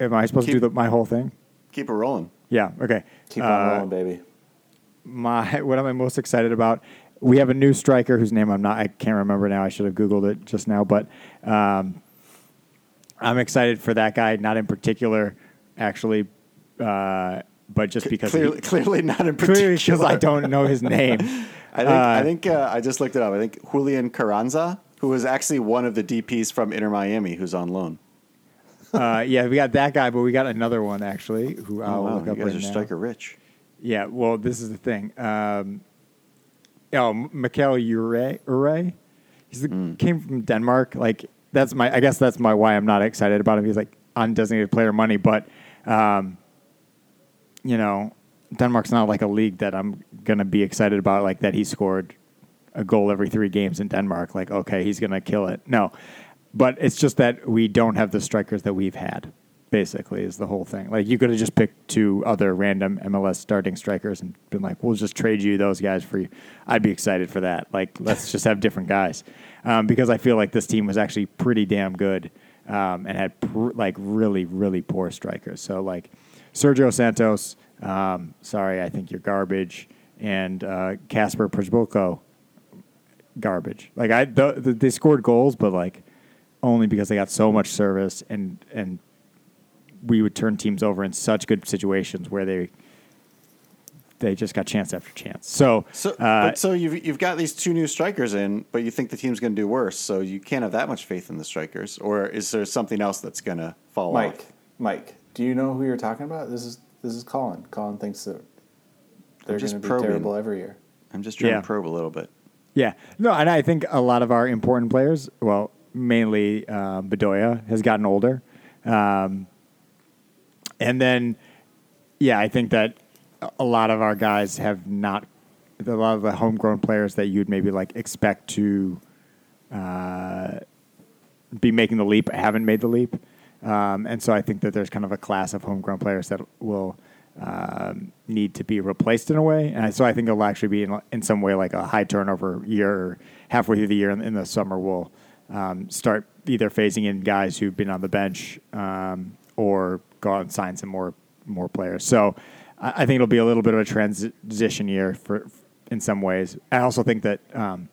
Am I supposed to do the, my whole thing? Keep it rolling. Yeah. Okay. Keep on Uh, rolling, baby. my what am I most excited about? We have a new striker whose name I'm not I can't remember now. I should have googled it just now, but um, I'm excited for that guy. Not in particular, actually, uh, but just because he- Clearly, clearly not in clearly particular. because I don't know his name. I think I think uh, I just looked it up. I think Julian Carranza, who was actually one of the DPS from Inter Miami, who's on loan. Uh, yeah, we got that guy, but we got another one actually who I'll oh wow, look you up guys right are now. striker rich. Yeah, well, this is the thing. Um, oh, Mikael Uhre, Uhre? He's the, Hmm. came from Denmark. Like that's my. I guess that's my why I'm not excited about him. He's like undesignated player money, but um, you know, Denmark's not like a league that I'm gonna be excited about. Like that he scored a goal every three games in Denmark. Like okay, he's gonna kill it. No, but it's just that we don't have the strikers that we've had. Basically, is the whole thing. Like you could have just picked two other random MLS starting strikers and been like, "We'll just trade you those guys for you." I'd be excited for that. Like, let's just have different guys, um, because I feel like this team was actually pretty damn good um, and had pr- like really, really poor strikers. So like Sergio Santos, um, sorry, I think you're garbage, and uh, Kacper Przybylko, garbage. Like I, the, the, they scored goals, but like only because they got so much service and and we would turn teams over in such good situations where they they just got chance after chance. So, So, uh, but so you've you've got these two new strikers in, but you think the team's going to do worse. So you can't have that much faith in the strikers, or is there something else that's going to fall Mike, off? Mike, do you know who you're talking about? This is this is Colin. Colin thinks that they're just going to be probing. terrible every year. I'm just trying Yeah. to probe a little bit. Yeah, no, and I think a lot of our important players, well, mainly uh, Bedoya, has gotten older, um, and then, yeah, I think that a- a lot of our guys have not, a lot of the homegrown players that you'd maybe like expect to uh, be making the leap haven't made the leap, um, and so I think that there's kind of a class of homegrown players that will um, need to be replaced in a way, and so I think it'll actually be in, in some way like a high turnover year. Halfway through the year in, in the summer, we'll um, start either phasing in guys who've been on the bench um, or go out and sign some more more players. So I, I think it'll be a little bit of a transition year for in some ways. I also think that um,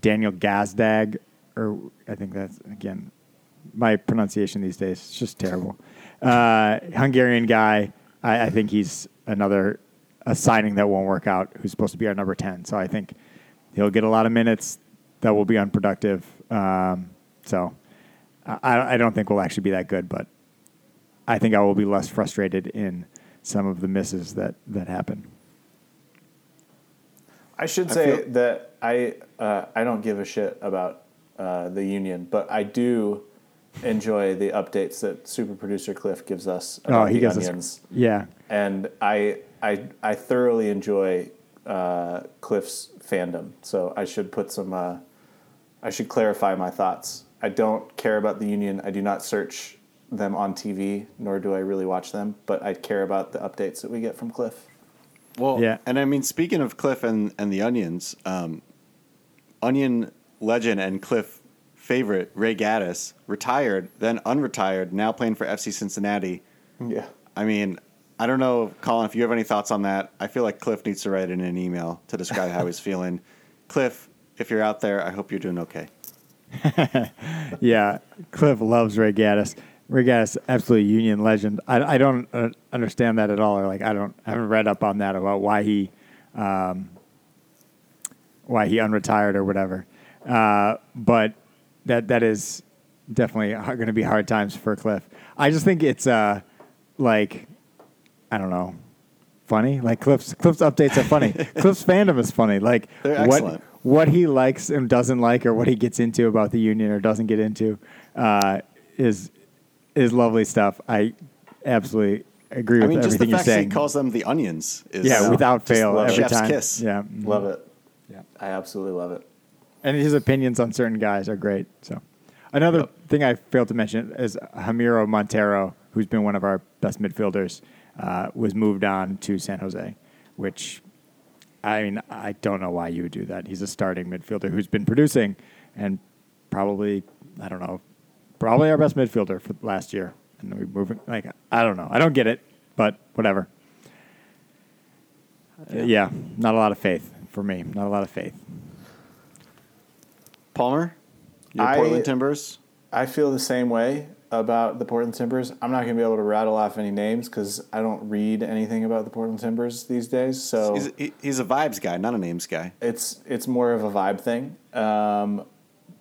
Daniel Gazdag, or I think that's again my pronunciation these days is just terrible. Uh, Hungarian guy. I, I think he's another a signing that won't work out. Who's supposed to be our number ten? So I think he'll get a lot of minutes that will be unproductive. Um, so I, I don't think we'll actually be that good, but I think I will be less frustrated in some of the misses that that happen. I should I say feel- that I uh, I don't give a shit about uh, the union, but I do enjoy the updates that super producer Cliff gives us about Oh, he the gives onions. us yeah. and I I I thoroughly enjoy uh, Cliff's fandom. So I should put some. Uh, I should clarify my thoughts. I don't care about the union. I do not search them on TV, nor do I really watch them. But I care about the updates that we get from Cliff. Well, Yeah. And I mean, speaking of Cliff and, and the Onions, um, Onion legend and Cliff favorite Ray Gaddis retired, then unretired, now playing for FC Cincinnati. Yeah. I mean, I don't know, Colin, if you have any thoughts on that. I feel like Cliff needs to write in an email to describe how he's feeling. Cliff, if you're out there, I hope you're doing okay. Yeah, Cliff loves Ray Gaddis. Ray Gaddis, absolutely Union legend. I, I don't uh, understand that at all, or like I don't I haven't read up on that about why he, um, why he unretired or whatever. Uh, but that that is definitely going to be hard times for Cliff. I just think it's uh, like I don't know, funny. Like Cliff's Cliff's updates are funny. Cliff's fandom is funny. Like They're what excellent. what he likes and doesn't like, or what he gets into about the union or doesn't get into, uh, is is lovely stuff. I absolutely agree with that. I with mean, just the everything you're fact that he calls them the Onions is yeah, Yeah. without Just fail, love every chef's time. kiss. Yeah, Love it. Yeah. I absolutely love it. And his opinions on certain guys are great. So, Another Yep. thing I failed to mention is Jamiro Monteiro, who's been one of our best midfielders, uh, was moved on to San Jose, which I mean, I don't know why you would do that. He's a starting midfielder who's been producing and probably, I don't know, probably our best midfielder for last year. And we moving like I don't know. I don't get it, but whatever. Uh, yeah, not a lot of faith for me. Not a lot of faith. Palmer, your I- Portland Timbers. I feel the same way about the Portland Timbers. I'm not going to be able to rattle off any names because I don't read anything about the Portland Timbers these days. So He's, he's a vibes guy, not a names guy. it's it's more of a vibe thing. Um,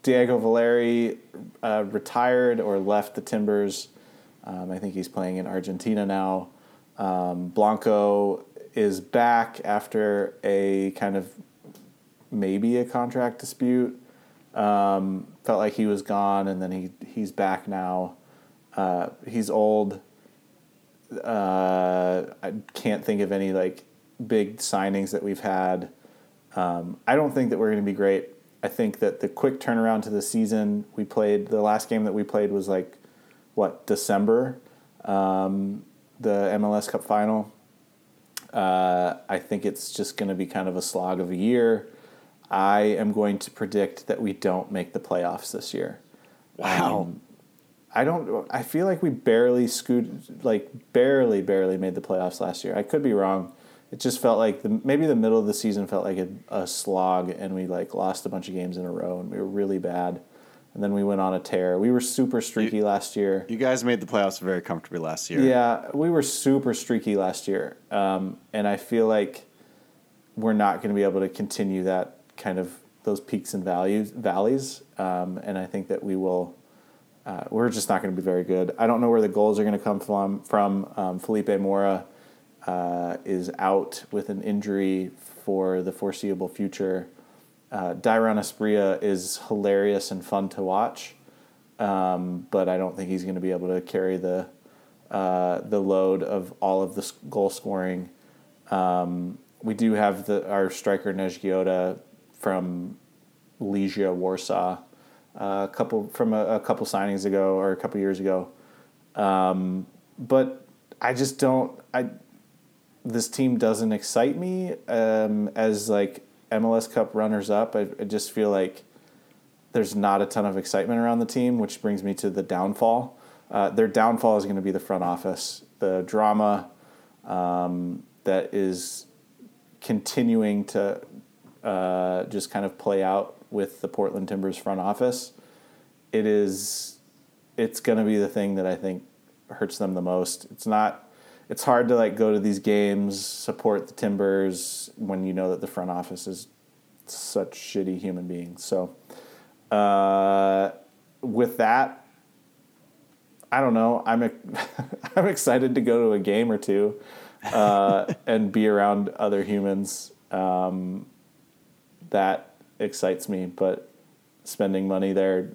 Diego Valeri uh, retired or left the Timbers. Um, I think he's playing in Argentina now. Um, Blanco is back after a kind of maybe a contract dispute. Um, felt like he was gone, and then he he's back now. Uh, he's old. Uh, I can't think of any like big signings that we've had. Um, I don't think that we're going to be great. I think that the quick turnaround to the season we played, the last game that we played was like, what, December? Um, the MLS Cup final. Uh, I think it's just going to be kind of a slog of a year. I am going to predict that we don't make the playoffs this year. Wow. Um, I don't. I feel like we barely scooted, like barely, barely made the playoffs last year. I could be wrong. It just felt like the maybe the middle of the season felt like a, a slog, and we like lost a bunch of games in a row, and we were really bad. And then we went on a tear. We were super streaky last year. you guys made the playoffs very comfortably last year. Yeah, we were super streaky last year, um, and I feel like we're not going to be able to continue that kind of those peaks and values valleys. Um, and I think that we will. Uh, we're just not going to be very good. I don't know where the goals are going to come from. From um, Felipe Mora uh, is out with an injury for the foreseeable future. Uh, Dairon Asprilla is hilarious and fun to watch, um, but I don't think he's going to be able to carry the uh, the load of all of the goal scoring. Um, we do have the our striker Niezgoda from Legia Warsaw, a couple from a, a couple signings ago or a couple years ago. Um, but I just don't. I this team doesn't excite me um, as like MLS Cup runners up. I, I just feel like there's not a ton of excitement around the team, which brings me to the downfall. Uh, their downfall is going to be the front office, the drama um, that is continuing to uh, just kind of play out with the Portland Timbers front office. It is, it's going to be the thing that I think hurts them the most. It's not. It's hard to like go to these games, support the Timbers when you know that the front office is such shitty human beings. So, uh, with that, I don't know. I'm I'm excited to go to a game or two uh, and be around other humans. Um, that excites me, but spending money there,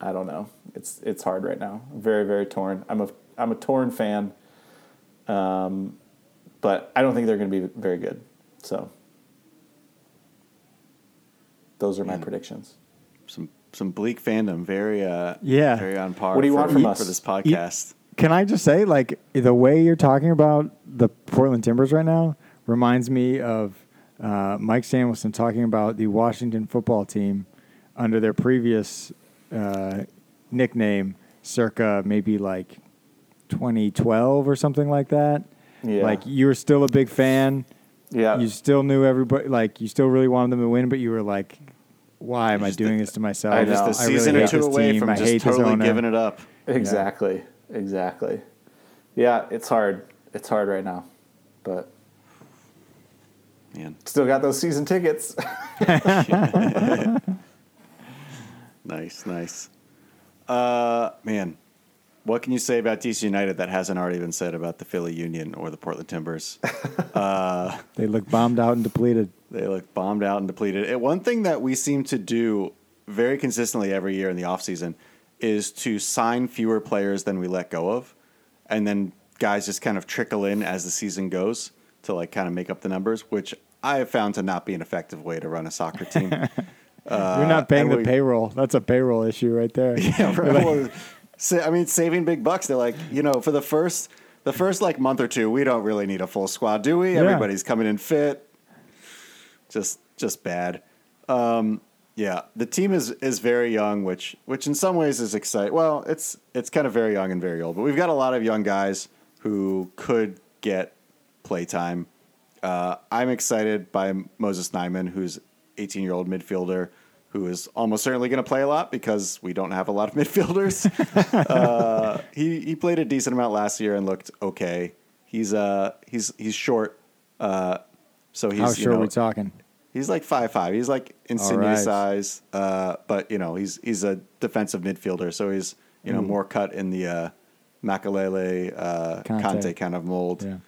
I don't know. It's it's hard right now. I'm very very torn. I'm a I'm a torn fan. Um, but I don't think they're going to be very good. So those are my Man. predictions. Some some bleak fandom, very uh Yeah. very on par. What do you for, want from for us? For this podcast? Can I just say, like, the way you're talking about the Portland Timbers right now reminds me of uh, Mike Samuelson talking about the Washington football team under their previous uh, nickname, circa maybe like 2012 or something like that. Yeah. Like, you were still a big fan. Yeah. You still knew everybody, like, you still really wanted them to win, but you were like, why am I doing this to myself? I Just a season really or two away team. from I just totally giving it up. Exactly. Exactly. Yeah, it's hard. It's hard right now. But Man, still got those season tickets. nice, nice. Uh, man, what can you say about DC United that hasn't already been said about the Philly Union or the Portland Timbers? They look bombed out and depleted. They look bombed out and depleted. And one thing that we seem to do very consistently every year in the offseason is to sign fewer players than we let go of. And then guys just kind of trickle in as the season goes to like kind of make up the numbers, which I have found to not be an effective way to run a soccer team. You're not paying the we- payroll. That's a payroll issue right there. Yeah, right. Well, I mean, saving big bucks. They're like, you know, for the first the first like month or two, we don't really need a full squad, do we? Yeah. Everybody's coming in fit. Just just bad. Um, yeah, the team is is very young, which which in some ways is exciting. Well, it's it's kind of very young and very old, but we've got a lot of young guys who could get playtime. Uh, I'm excited by Moses Nyeman, who's 18 year old midfielder who is almost certainly going to play a lot because we don't have a lot of midfielders. uh, he he played a decent amount last year and looked okay. He's uh he's he's short, uh, so he's How you sure are know, we talking? He's like five five. He's like insidious right. size, uh, but you know he's he's a defensive midfielder, so he's you know more cut in the uh, Makelele uh, Conte. Conte kind of mold. Yeah.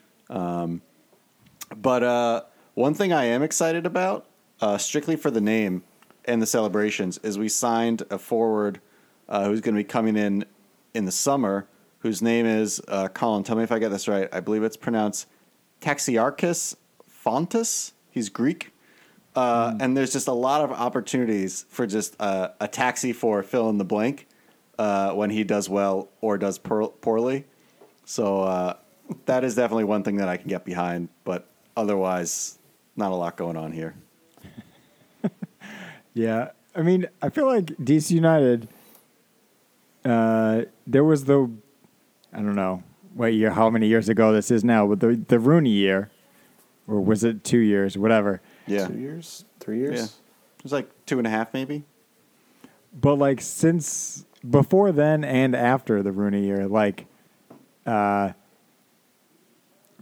But uh, one thing I am excited about, uh, strictly for the name and the celebrations, is we signed a forward uh, who's going to be coming in in the summer, whose name is uh, Colin. Tell me if I get this right. I believe it's pronounced Taxiarchis Fountas. He's Greek. Uh, And there's just a lot of opportunities for just uh, a taxi for fill in the blank uh, when he does well or does poor- poorly. So uh, that is definitely one thing that I can get behind. But otherwise, not a lot going on here. Yeah, I mean, I feel like DC United. Uh, there was the, I don't know what year, how many years ago this is now, but the the Rooney year, or was it two years, whatever. Yeah. Two years, three years. Yeah. It was like two and a half, maybe. But like since before then and after the Rooney year, like, uh,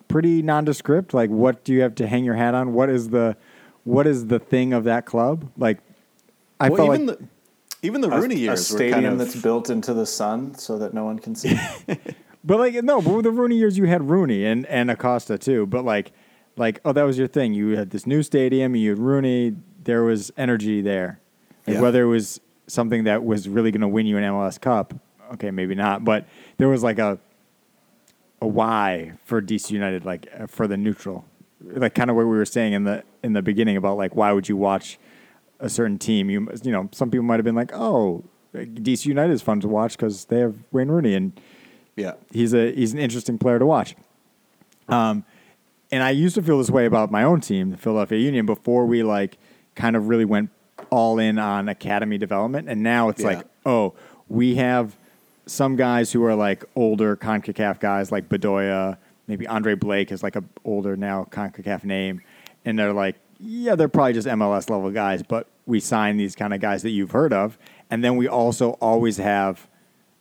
pretty nondescript. Like, what do you have to hang your hat on? What is the, what is the thing of that club? Like, I well, felt even like the even the Rooney a, years were stadium kind of that's built into the sun so that no one can see. But like no, but with the Rooney years, you had Rooney and and Acosta too. But like, like oh, that was your thing. You had this new stadium. You had Rooney. There was energy there. Like Yeah. whether it was something that was really going to win you an MLS Cup, okay, maybe not. But there was like a a why for DC United, like uh, for the neutral, like kind of what we were saying in the in the beginning about like why would you watch a certain team? You you know, some people might have been like, oh, DC United is fun to watch because they have Wayne Rooney and yeah. he's a he's an interesting player to watch. Um, and I used to feel this way about my own team, the Philadelphia Union, before we like kind of really went all in on academy development. And now it's Yeah. like, oh, we have some guys who are like older Concacaf guys, like Bedoya, maybe Andre Blake is like a older now Concacaf name, and they're like, yeah, they're probably just MLS level guys, but we sign these kind of guys that you've heard of, and then we also always have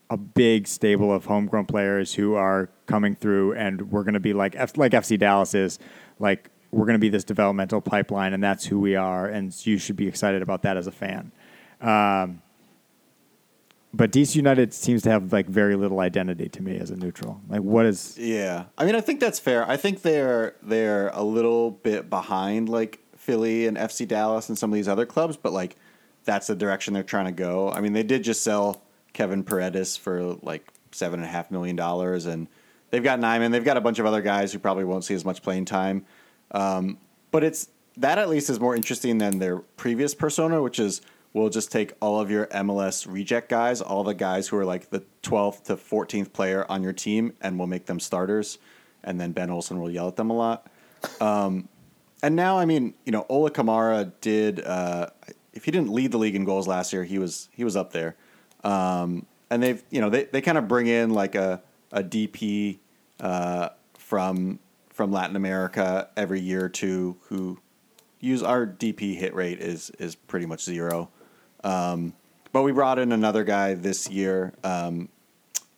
a big stable of homegrown players who are coming through, and we're going to be like like FC Dallas is, like we're going to be this developmental pipeline, and that's who we are, and you should be excited about that as a fan. Um, but DC United seems to have like very little identity to me as a neutral. Like, what is? Yeah, I mean, I think that's fair. I think they're they're a little bit behind like Philly and FC Dallas and some of these other clubs, but like that's the direction they're trying to go. I mean, they did just sell Kevin Paredes for like seven and a half million dollars, and they've got Nyeman. They've got a bunch of other guys who probably won't see as much playing time. Um, but it's that at least is more interesting than their previous persona, which is we'll just take all of your MLS reject guys, all the guys who are like the 12th to 14th player on your team, and we'll make them starters. And then Ben Olsen will yell at them a lot. Um, and now, I mean, you know, Ola Kamara did. Uh, if he didn't lead the league in goals last year, he was he was up there. Um, and they've you know they, they kind of bring in like a a DP uh, from from Latin America every year or two who use our DP hit rate is is pretty much zero. Um, but we brought in another guy this year um,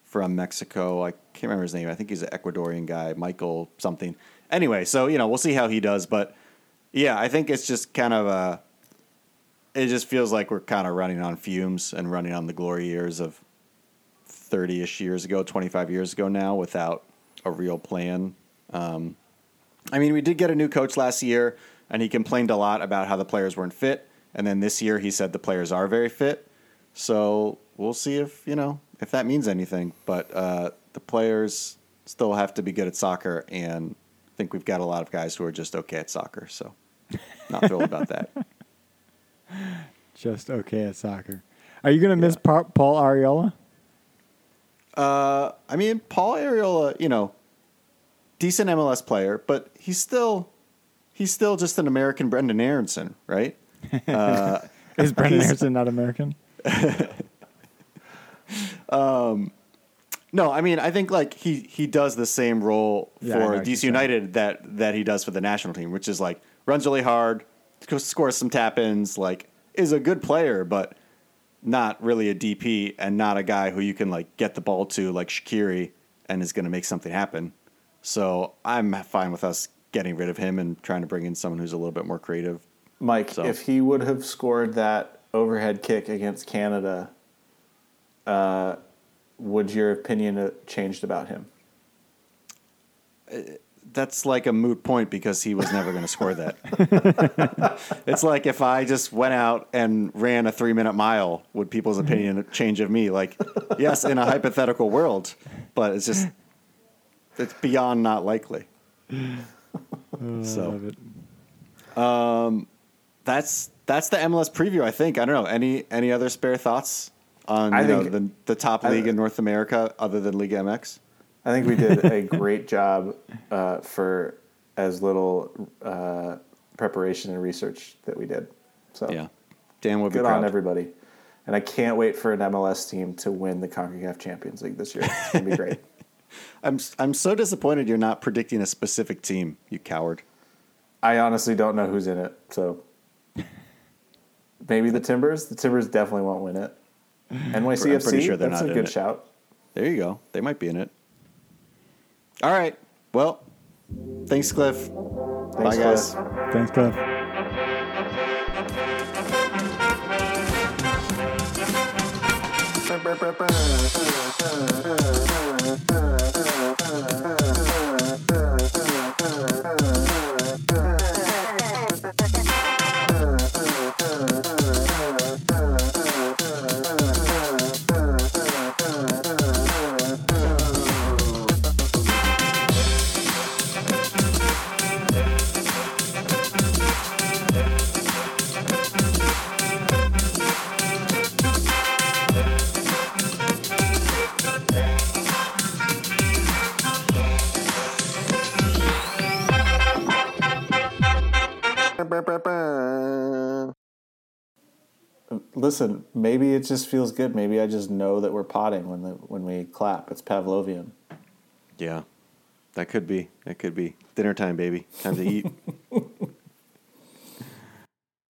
from Mexico. I can't remember his name. I think he's an Ecuadorian guy, Michael something. Anyway, so you know we'll see how he does. But yeah, I think it's just kind of a. It just feels like we're kind of running on fumes and running on the glory years of thirty-ish years ago, twenty-five years ago now, without a real plan. Um, I mean, we did get a new coach last year, and he complained a lot about how the players weren't fit. And then this year, he said the players are very fit. So we'll see if you know if that means anything. But uh, the players still have to be good at soccer, and I think we've got a lot of guys who are just okay at soccer. So not thrilled about that. Just okay at soccer. Are you gonna miss Pa- Paul Arriola? Uh, I mean, Paul Arriola, you know, decent MLS player, but he's still he's still just an American Brenden Aaronson, right? Uh, Is Brenden Aaronson not American? No, I mean, I think like he he does the same role Yeah, for DC. United that that he does for the national team, which is like runs really hard, scores some tap ins, like is a good player, but not really a DP and not a guy who you can like get the ball to like Shaqiri and is going to make something happen. So I'm fine with us getting rid of him and trying to bring in someone who's a little bit more creative. Mike, So- if he would have scored that overhead kick against Canada, uh, would your opinion have changed about him? Uh, that's like a moot point because he was never going to score that. it's like if I just went out and ran a three minute mile, would people's opinion mm-hmm. change of me? Like, yes, in a hypothetical world, but it's just, it's beyond not likely. I So love it. Um, that's that's the MLS preview. I think I don't know any any other spare thoughts on I know, the the top I- league in North America other than League MX. I think we did a great job uh, for as little uh, preparation and research that we did. So Yeah, Dan would be good on everybody. And I can't wait for an MLS team to win the CONCACAF Champions League this year. It's going to be great. I'm I'm so disappointed you're not predicting a specific team. You coward. I honestly don't know who's in it, so maybe the Timbers. The Timbers definitely won't win it. Mm-hmm. NYCFC. I'm pretty sure they're that's not a in good it. shout. There you go. They might be in it. All right. Well, thanks, Cliff. Thanks, Bye, guys. Cliff. Thanks, Cliff. Listen, maybe it just feels good. Maybe I just know that we're potting when the when we clap. It's Pavlovian. Yeah, that could be. That could be. Dinner time, baby. Time to eat.